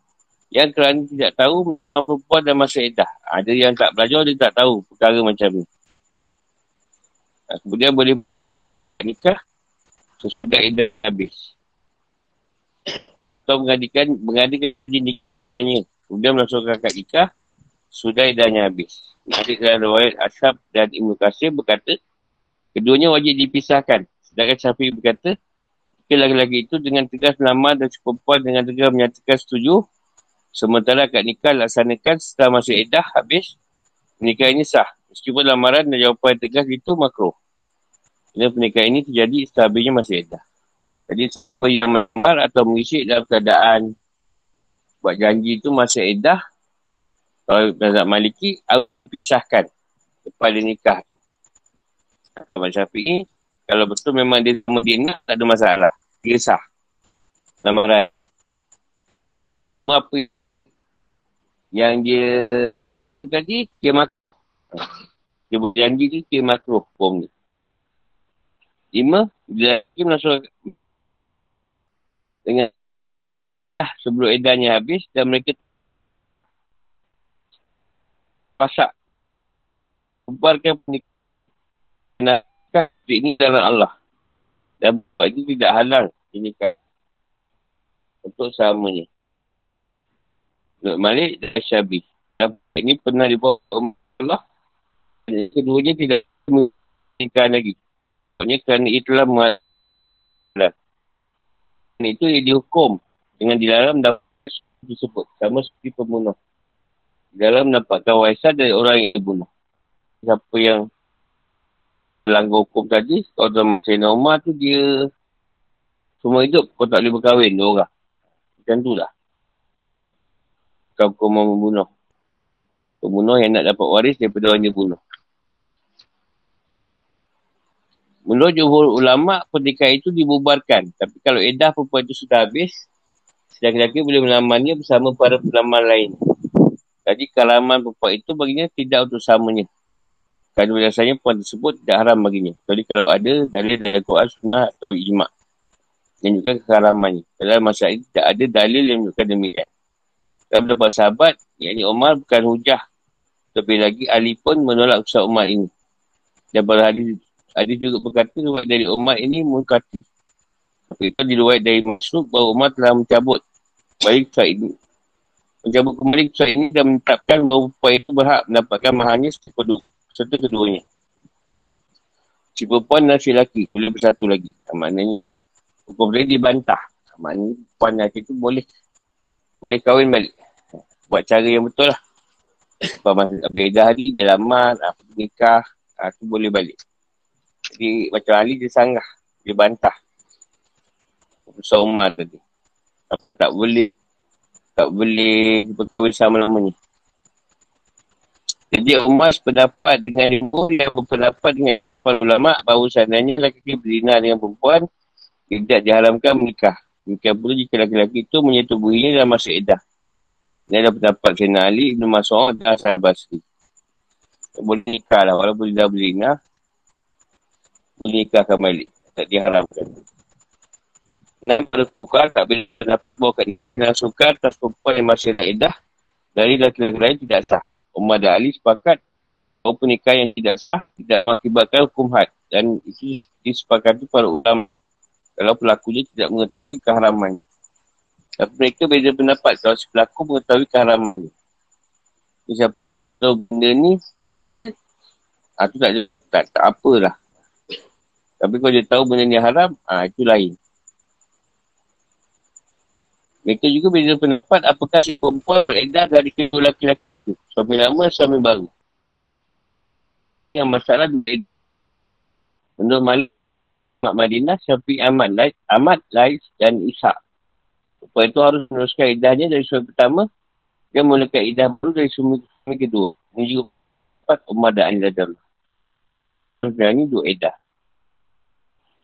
yang kerana tidak tahu perempuan dan masa edah. Ada yang tak belajar, dia tak tahu perkara macam ni. Ha, kemudian boleh nikah sesudah edah habis. Atau mengadakan, mengadakan nikahnya. Kemudian melangsungkan akad nikah sudah edahnya habis. Nanti dalam riwayat Ashab dan Ibn Qasir berkata, keduanya wajib dipisahkan. Sedangkan Syafiq berkata, jika lagi-lagi itu dengan tegas melamar dan perempuan dengan tegas menyatakan setuju, sementara akad nikah laksanakan setelah masa edah habis, nikah ini sah. Meskipun lamaran dan jawapan tegas itu makro. Kerana pernikahan ini terjadi setelah habisnya masa edah. Jadi, siapa yang melamar atau mengisik dalam keadaan buat janji itu masa edah, kalau Mazhab Maliki, harus dipisahkan kepada nikah. Mazhab Syafi'i, kalau betul memang dia sama dia tak ada masalah. Dia sah. Lamaran. Apa yang dia tadi, dia makruh. Dia berjanji tu, dia makruh hukum ni. Lima, hakim langsung dengan ah, sebelum edarnya habis dan mereka pasak bubarkan pernikahan ini dalam Allah dan buat itu tidak halal ini kan untuk samanya Nuk Malik dan Syabi dan ini pernah dibawa Allah keduanya tidak menikah lagi Maksudnya kerana itulah mualah. Dan itu ia dihukum dengan dilarang dalam tersebut. Sama seperti pembunuh. Dalam mendapatkan waisan dari orang yang dibunuh. Siapa yang melanggar hukum tadi, kalau dalam Sayyidina Umar tu dia semua hidup kau tak boleh berkahwin dua orang. Macam tu lah. Kau kau mau membunuh. Pembunuh yang nak dapat waris daripada orang dia bunuh. Menurut jumhur ulama, pernikahan itu dibubarkan. Tapi kalau edah perempuan itu sudah habis, sedang lelaki boleh melamarnya bersama para pelamar lain. Jadi kalaman perempuan itu baginya tidak untuk samanya. Kerana biasanya perempuan tersebut tidak haram baginya. Jadi kalau ada, dalil dari Quran, Sunnah atau Ijma' yang juga keharamannya. Dalam masa ini tidak ada dalil yang menunjukkan demikian. Dalam beberapa sahabat, yang ini Umar bukan hujah. Lebih lagi, Ali pun menolak usaha Umar ini. Dan pada hadis ada juga berkata riwayat dari Umar ini mengkati. Tapi itu diriwayat dari Masuk bahawa Umar telah mencabut baik suat ini. Mencabut kembali suat ini dan menetapkan bahawa perempuan itu berhak mendapatkan mahalnya kedua, serta keduanya. Si perempuan dan si lelaki boleh bersatu lagi. Maknanya hukum boleh dibantah. Maknanya perempuan dan lelaki itu boleh boleh kahwin balik. Buat cara yang betul lah. Sebab masa berbeza hari, dia lamar, apa nikah, itu boleh balik. Jadi macam Ali dia sanggah. Dia bantah. Besar Umar tadi. Tak, tak boleh. Tak boleh berkahwin sama lamanya. Jadi Umar sependapat dengan ibu yang berpendapat dengan para ulama bahawa seandainya lelaki berzina dengan perempuan tidak diharamkan menikah. Menikah pula jika lelaki itu menyetubuhinya dalam masa edah. Ini adalah pendapat Sayyidina Ali, Ibn Mas'ud dan Asal Basri. Boleh nikah lah walaupun dia dah berzina menikahkan balik. Tak diharamkan. Dan pada sukar tak boleh melaporkan dengan sukar atas perempuan yang masih edah dari lelaki lain tidak sah. Umar dan Ali sepakat bahawa pernikahan yang tidak sah tidak mengakibatkan hukum had. Dan itu disepakati para ulama kalau pelakunya tidak mengetahui keharaman. Tapi mereka beza pendapat kalau si pelaku mengetahui keharaman. Siapa tahu benda ni, ah, tu tak, tak, tak apalah. Tapi kalau dia tahu benda ni haram, ah ha, itu lain. Mereka juga beza pendapat apakah si perempuan beredar dari kedua laki-laki itu. Suami lama, suami baru. Yang masalah beredar. Menurut Malik Mak Madinah, Syafiq Ahmad, Lais, Ahmad, Lais dan Ishak. Perempuan itu harus meneruskan idahnya dari suami pertama dan mulakan idah baru dari suami, suami kedua. Ini juga empat Umar dan Anil Adalah. Sebenarnya ini dua idah.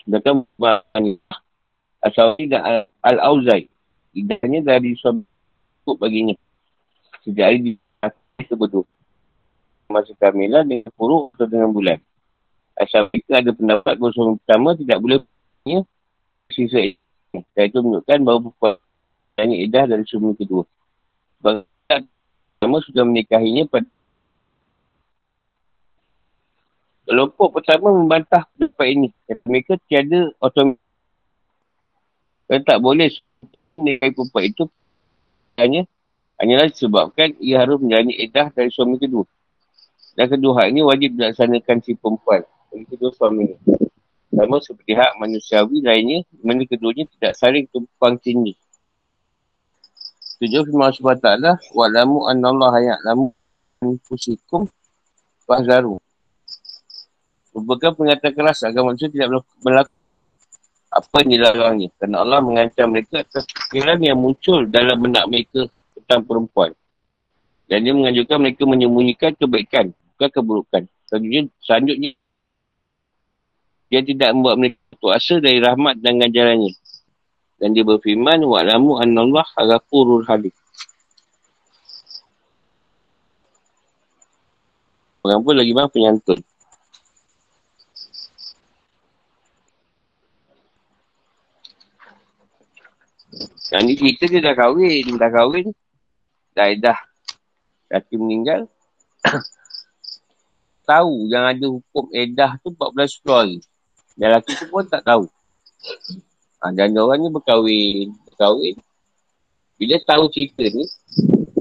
Sedangkan Bani Asawari dan Al-Auzai. Idahnya dari suami baginya. Sejak hari itu betul. Masa kamilah dengan puruk atau dengan bulan. Asawari ada pendapat suami pertama tidak boleh punya sisa idah. Dan itu menunjukkan bahawa perempuan tanya idah dari suami kedua. Sebab pertama sudah menikahinya pada Kelompok pertama membantah pendapat ini. Kata mereka tiada otomatik. Dan tak boleh menikahi perempuan itu hanya hanyalah disebabkan ia harus menjalani edah dari suami kedua. Dan kedua hak ini wajib dilaksanakan si perempuan. Dari kedua suami ini. Sama seperti hak manusiawi lainnya, mana keduanya tidak saling tumpang tinggi. Tujuh firman Allah SWT, Wa'lamu anna Allah ya'lamu anfusikum fahzaru. Merupakan pengingatan keras agar manusia tidak melakukan apa yang dilarangnya. Kerana Allah mengancam mereka atas pikiran yang muncul dalam benak mereka tentang perempuan. Dan dia menganjurkan mereka menyembunyikan kebaikan, bukan keburukan. Selanjutnya, selanjutnya dia tidak membuat mereka puasa dari rahmat dan ganjarannya. Dan dia berfirman, Wa'lamu annallah agafurul halim. Orang pun lagi bang penyantun. Yang ni cerita dia dah kahwin. Dah kahwin. Dah edah. Laki meninggal. tahu yang ada hukum edah tu 14 hari. Dan laki tu pun tak tahu. Ha, dan orang ni berkahwin. Berkahwin. Bila tahu cerita ni,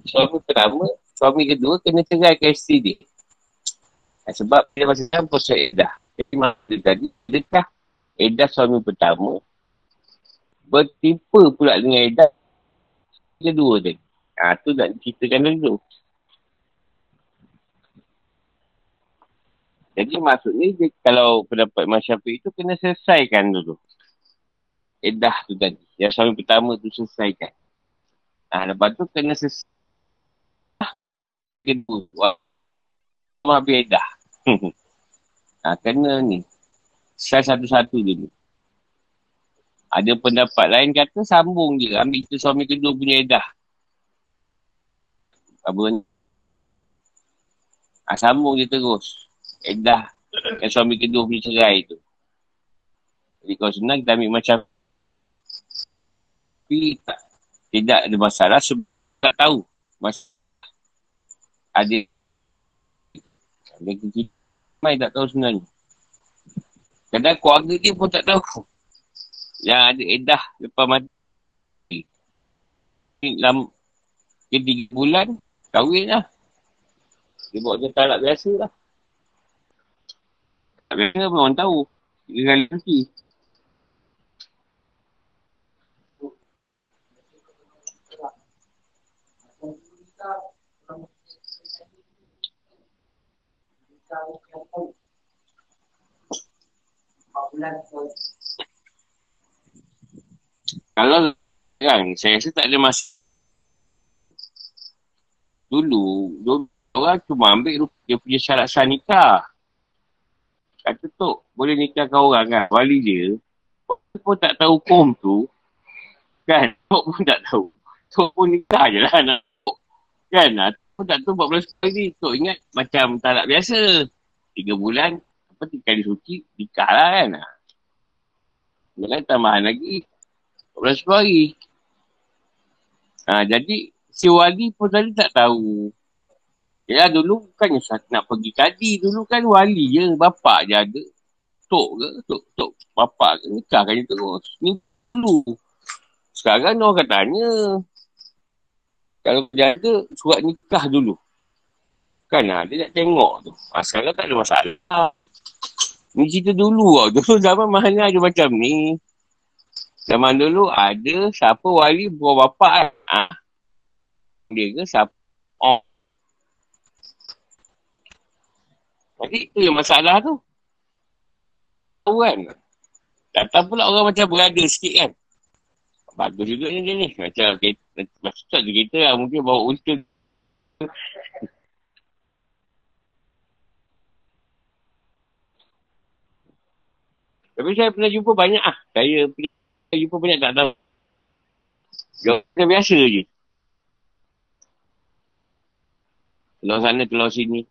suami pertama, suami kedua kena cerai ke isteri dia. Ha, sebab dia masih dalam proses edah. Jadi masa tadi, adakah edah suami pertama bertimpa pula dengan edah kedua dia. Ha, tu nak ceritakan dulu. Jadi maksudnya dia, kalau pendapat masyarakat itu kena selesaikan dulu. Edah tu tadi. Yang suami pertama tu selesaikan. Ha, lepas tu kena selesai. Kedua. Wah. Habis edah. ha, kena ni. Selesai satu-satu dulu. Ada pendapat lain kata sambung je. Ambil tu suami kedua punya edah. Apa ni? Ha, sambung je terus. Edah yang suami kedua punya cerai tu. Jadi kalau senang kita ambil macam tapi tak, tidak ada masalah sebab tak tahu. Mas, ada ada kita tak tahu sebenarnya. Kadang keluarga dia pun tak tahu. Yang ada edah lepas mati. Dalam tiga bulan, kahwin lah. Dia buat dia talak biasa lah. Tak biasa pun orang tahu. Kali nanti. Kalau kan, saya rasa tak ada masa. Dulu, dulu orang cuma ambil dia punya syarat sah nikah. Kata tu, boleh nikahkan orang kan. Wali dia, pun tak tahu hukum tu. Kan, Tok pun tak tahu. Tok pun nikah je lah anak. Kan, Tok pun tak tahu 14 hari. Tok ingat macam talak biasa. Tiga bulan, apa tiga kali suci, nikah lah kan. Jangan tambahan lagi. 14 hari. Ha, jadi, si wali pun tadi tak tahu. Ya dulu kan nak pergi kadi dulu kan wali je bapak je ada. Tok ke? Tok, tok bapak ke? Nikah kan terus. Ni dulu. Sekarang orang akan tanya. Kalau dia ada surat nikah dulu. Kan lah, dia nak tengok tu. Ha, sekarang tak ada masalah. Ni cerita dulu lah. Dulu zaman mana ada macam ni. Zaman dulu ada siapa wali buah bapak kan. Ha. Dia ke siapa. Oh. Jadi itu yang masalah tu. Tahu kan? Datang pula orang macam berada sikit kan. Bagus juga ni dia ni. Macam kereta. Macam tu ada kereta lah. Mungkin bawa untung. Tapi saya pernah jumpa banyak ah. Saya pernah jumpa banyak tak tahu. Dia biasa je. Keluar sana, keluar sini.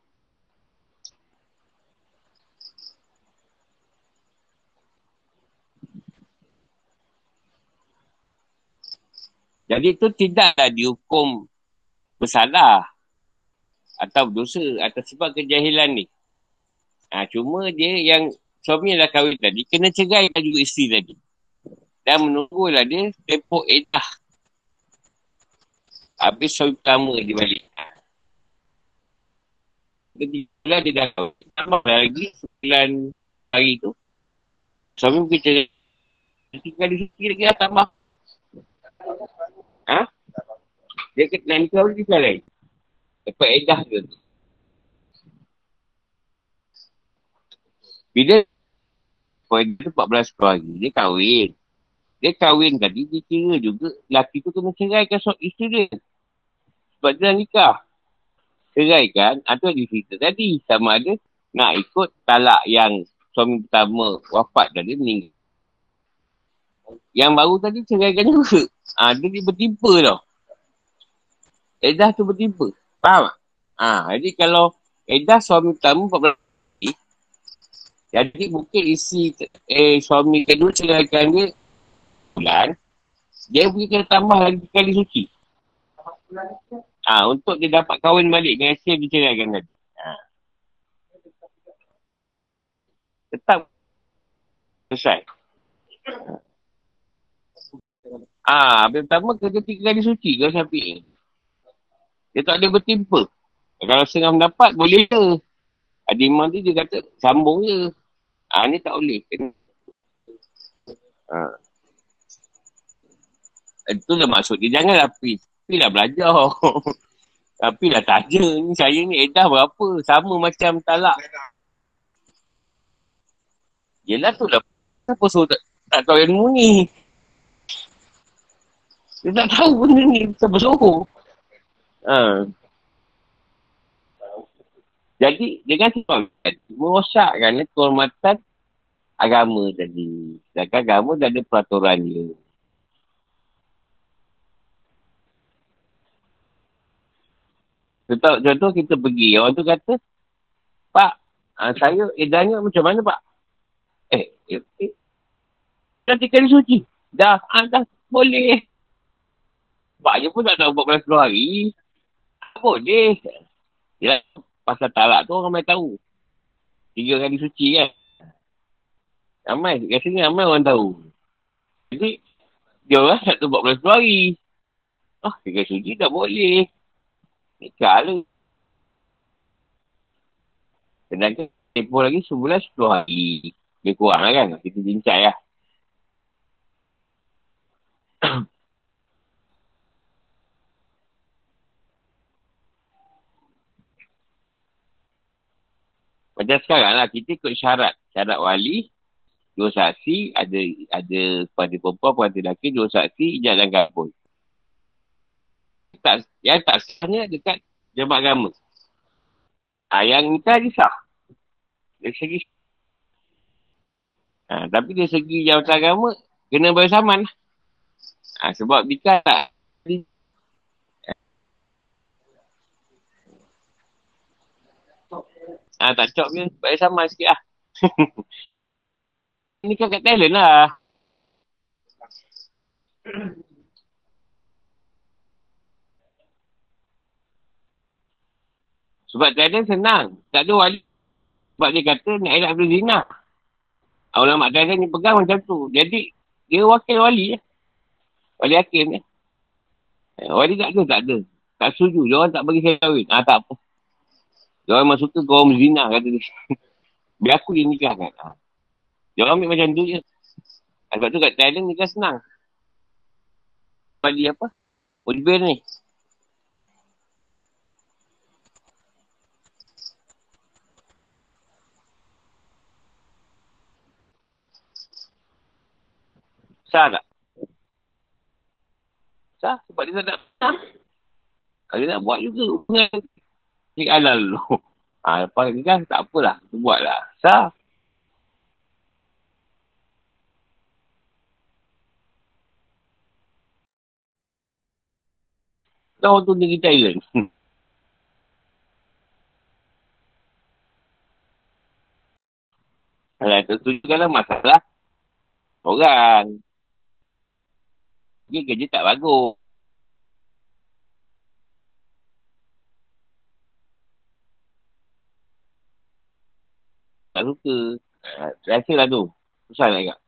Jadi itu tidaklah dihukum bersalah atau berdosa atas sebab kejahilan ni. Ha, cuma dia yang suami dah kahwin tadi, kena cerai juga isteri tadi. Dan menunggulah dia tempoh edah. Habis suami pertama dia balik. Ketika dia dah. Tambah lagi sembilan hari tu. Suami mungkin cerai. Tiga kali sikit lagi dah tambah. Ha? Dia kata nak nikah pun nikah lain. Dapat edah ke tu. Bila Poin tu 14 hari, dia kahwin. Dia kahwin tadi, dia kira juga lelaki tu kena ceraikan so, isteri dia. Sebab dia nikah. Ceraikan, atau di cerita tadi, sama ada nak ikut talak yang suami pertama wafat dan dia meninggal. Yang baru tadi ceraikan juga. Ha, dia, bertimpa tau. Edah tu bertimpa. Faham tak? Ha, jadi kalau Edah suami pertama 14 hari. Jadi mungkin isi eh, suami kedua ceraikan dia bulan. Dia pergi kena tambah lagi kali suci. Ah ha, untuk dia dapat kahwin balik dengan hasil diceraikan tadi. Ha. Tetap selesai. Ah, ha, pertama kerja tiga kali suci kalau sapi. Dia tak ada bertimpa. Kalau setengah mendapat, boleh ke? Ada imam tu dia kata, sambung je. Ah ha, ni tak boleh. Ha. Itu dah maksud dia. Jangan rapi. Tapi lah belajar. Tapi lah tanya. Ni saya ni edah berapa? Sama macam talak. Yelah tu lah. Kenapa suruh tak, tak tahu ilmu ni? Dia tak tahu benda ni. Kenapa suruh? Ha. Jadi dengan sebab merosakkan kehormatan agama tadi. Sedangkan agama dah ada peraturan dia. Contoh, contoh kita pergi, orang tu kata, Pak, ha, saya edahnya macam mana Pak? Eh, eh, eh. Tiga hari suci. Dah, ha, dah, boleh. Pak je pun tak tahu 14 hari. Boleh. Ya, pasal talak tu orang main tahu. Tiga kali suci kan. Ramai, rasanya ramai orang tahu. Jadi, dia orang tak tahu 14 hari. Ah, tiga suci tak boleh. Nikah lah. Sedangkan tempoh lagi sebulan 10 hari. Dia kurang lah kan. Kita jincai lah. Macam sekarang lah, kita ikut syarat. Syarat wali, dua saksi, ada ada pada perempuan, pada lelaki, dua saksi, ijaz dan kabul. Tak, yang tak sahnya dekat jemaah agama. Ha, yang nikah dia sah. Dari segi ha, tapi dari segi jawatan agama, kena bersamaan. Ha, sebab nikah tak Ah tak cok ni. Baik sama sikit lah. Ni kan kat talent lah. Sebab talent senang. Tak ada wali. Sebab dia kata nak elak berzina. Ulama talent ni pegang macam tu. Jadi, dia wakil wali ya. Wali hakim ya. Wali tak ada, tak ada. Tak setuju. Dia orang tak bagi saya kahwin. Ah tak apa. Dia orang memang suka kau zina kata dia. Biar aku dia nikah kan. Ha. Dia orang ambil macam tu je. Sebab tu kat Thailand nikah senang. Bali apa? Oliver ni. Sah tak? Sah sebab dia tak nak. Dia nak buat juga hubungan Cik halal dulu. Ha, lepas ni kan tak apalah. Buatlah. Sah. Kau tu negeri Thailand. Alah, tentukanlah masalah orang. Dia kerja tak bagus. tak suka. Rasa lah tu. Susah nak ingat.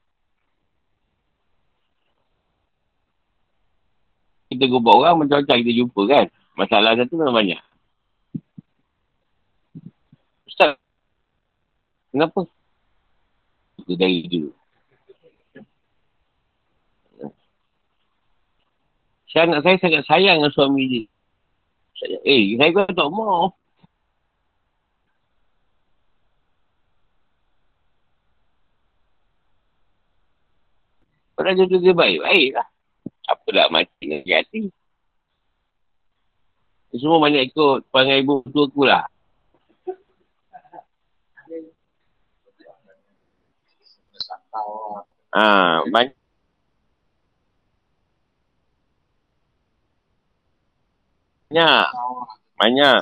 Kita gubak orang macam-macam kita jumpa kan. Masalah satu memang banyak. Ustaz. Kenapa? Itu dari dulu. Saya anak saya sangat sayang dengan suami dia. Eh, saya kata tak mau. Orang jodoh dia baik-baik lah. Apalah mati dengan hati. Semua banyak ikut panggil ibu tua aku lah. Ha, banyak. Banyak. Banyak.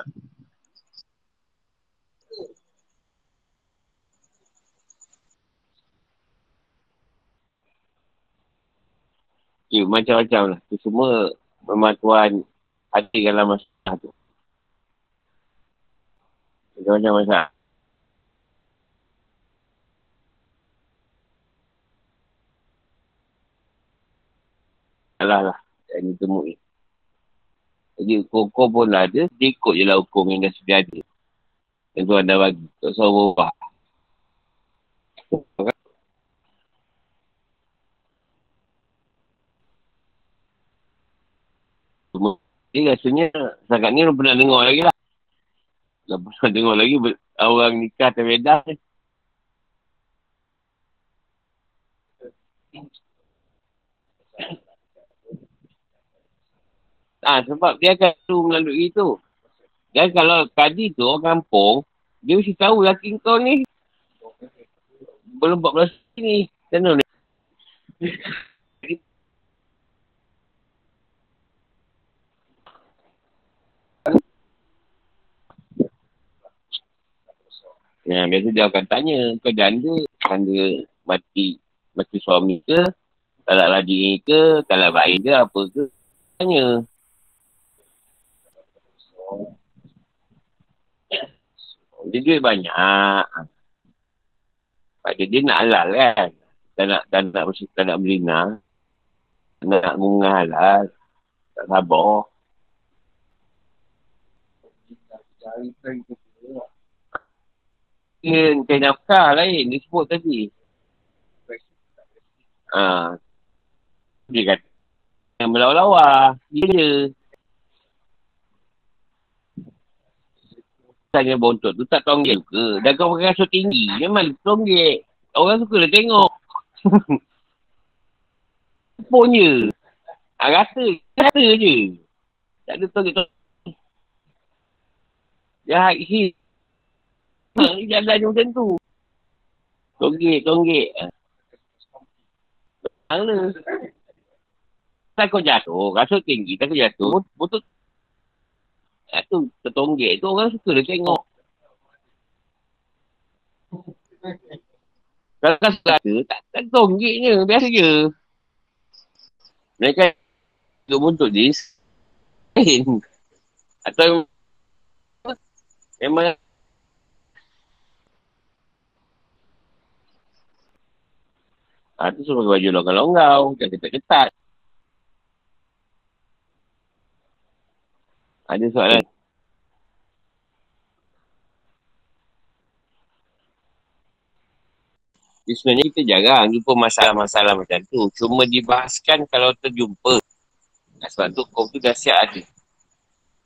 Ya, yeah, macam-macam lah. Itu semua memang Tuhan ada dalam masalah tu. Macam-macam masalah. Alah lah yang ditemui. Jadi hukum-hukum pun ada, dia ikut je lah hukum yang dah sedia ada. Yang Tuhan dah bagi. Tak usah berubah. Dia rasanya sangat ni belum pernah dengar lagi lah. Dah pernah dengar lagi orang nikah terbedah ni. Ah sebab dia akan tu melalui tu. Dan kalau tadi tu orang kampung, dia mesti tahu laki kau ni belum 14 ni. Mana ni? Ya, biasa dia akan tanya, kau janda, janda mati, mati suami ke, talak lagi ke, talak baik ke, apa ke, tanya. Dia duit banyak. Pada dia nak halal kan. Tak nak, tak nak, tak nak berina. Tak nak ngungah halal. Tak sabar. Dia cari nafkah lain. Dia sebut tadi. Ha. Dia kata. Yang melawa-lawa. Dia Tanya bontot tu tak tonggek ke? Dan kau pakai kasut tinggi. Memang tonggek. Orang suka dah tengok. Pun je. Ha, rata. Rata je. Tak ada tonggek-tonggek. Jahat hit. Ha, jalan macam tu. Tonggek, tonggek. Mana? Takut jatuh. Kasut tinggi, takut jatuh. Betul. Jatuh tertonggek tu orang suka dia tengok. Kalau kasut rata, tak, tak tonggeknya. Biasa je. Mereka duduk buntut dis. Atau memang Ah, tu suruh baju longgar-longgar. Jangan ketat-ketat. Ada soalan? Jadi sebenarnya kita jarang jumpa masalah-masalah macam tu. Cuma dibahaskan kalau terjumpa. Nah, sebab tu kau tu dah siap ada.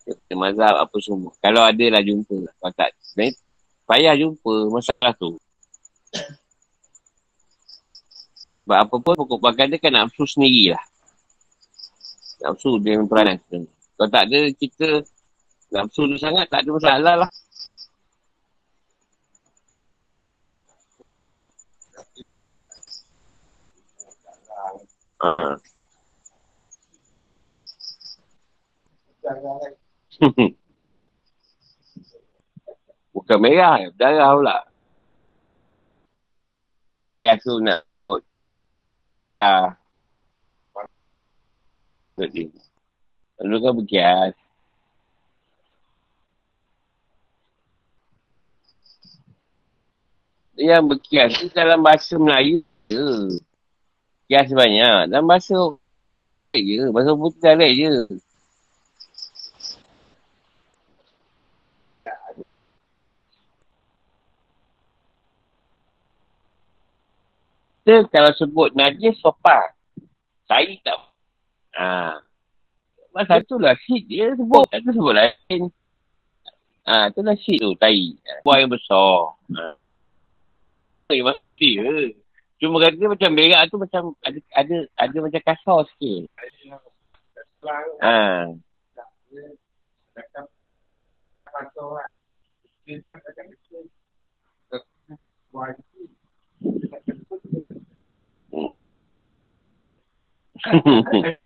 Kita mazhab apa semua. Kalau ada lah jumpa. Kalau tak, sebenarnya payah jumpa masalah tu. Sebab apa pun pokok bakar dia kan nafsu sendiri lah. Nafsu dia yang peranan. Kalau tak ada kita nafsu tu sangat tak ada masalah lah. Ha. Bukan merah, darah pula. Biasa nak Ah. Jadi. Lalu kan berkias. Yang berkias tu dalam bahasa Melayu je. Kias banyak. Dalam bahasa je. Bahasa putih direct je. Kita kalau sebut najis sopan. Saya tak. Ha. Masa tu lah shit dia sebut. Tak sebut lain. Ha, tu lah shit tu, tai. Buah yang besar. Ha. Eh, mesti ke. Cuma kata macam berak tu macam ada ada ada macam kasar sikit. Ha.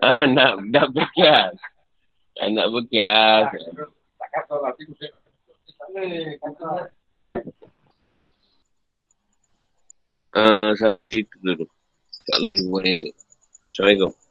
Ah, nak, nak berkias. Ah, nak berkias. Ah, sampai situ dulu. InsyaAllah boleh. Assalamualaikum.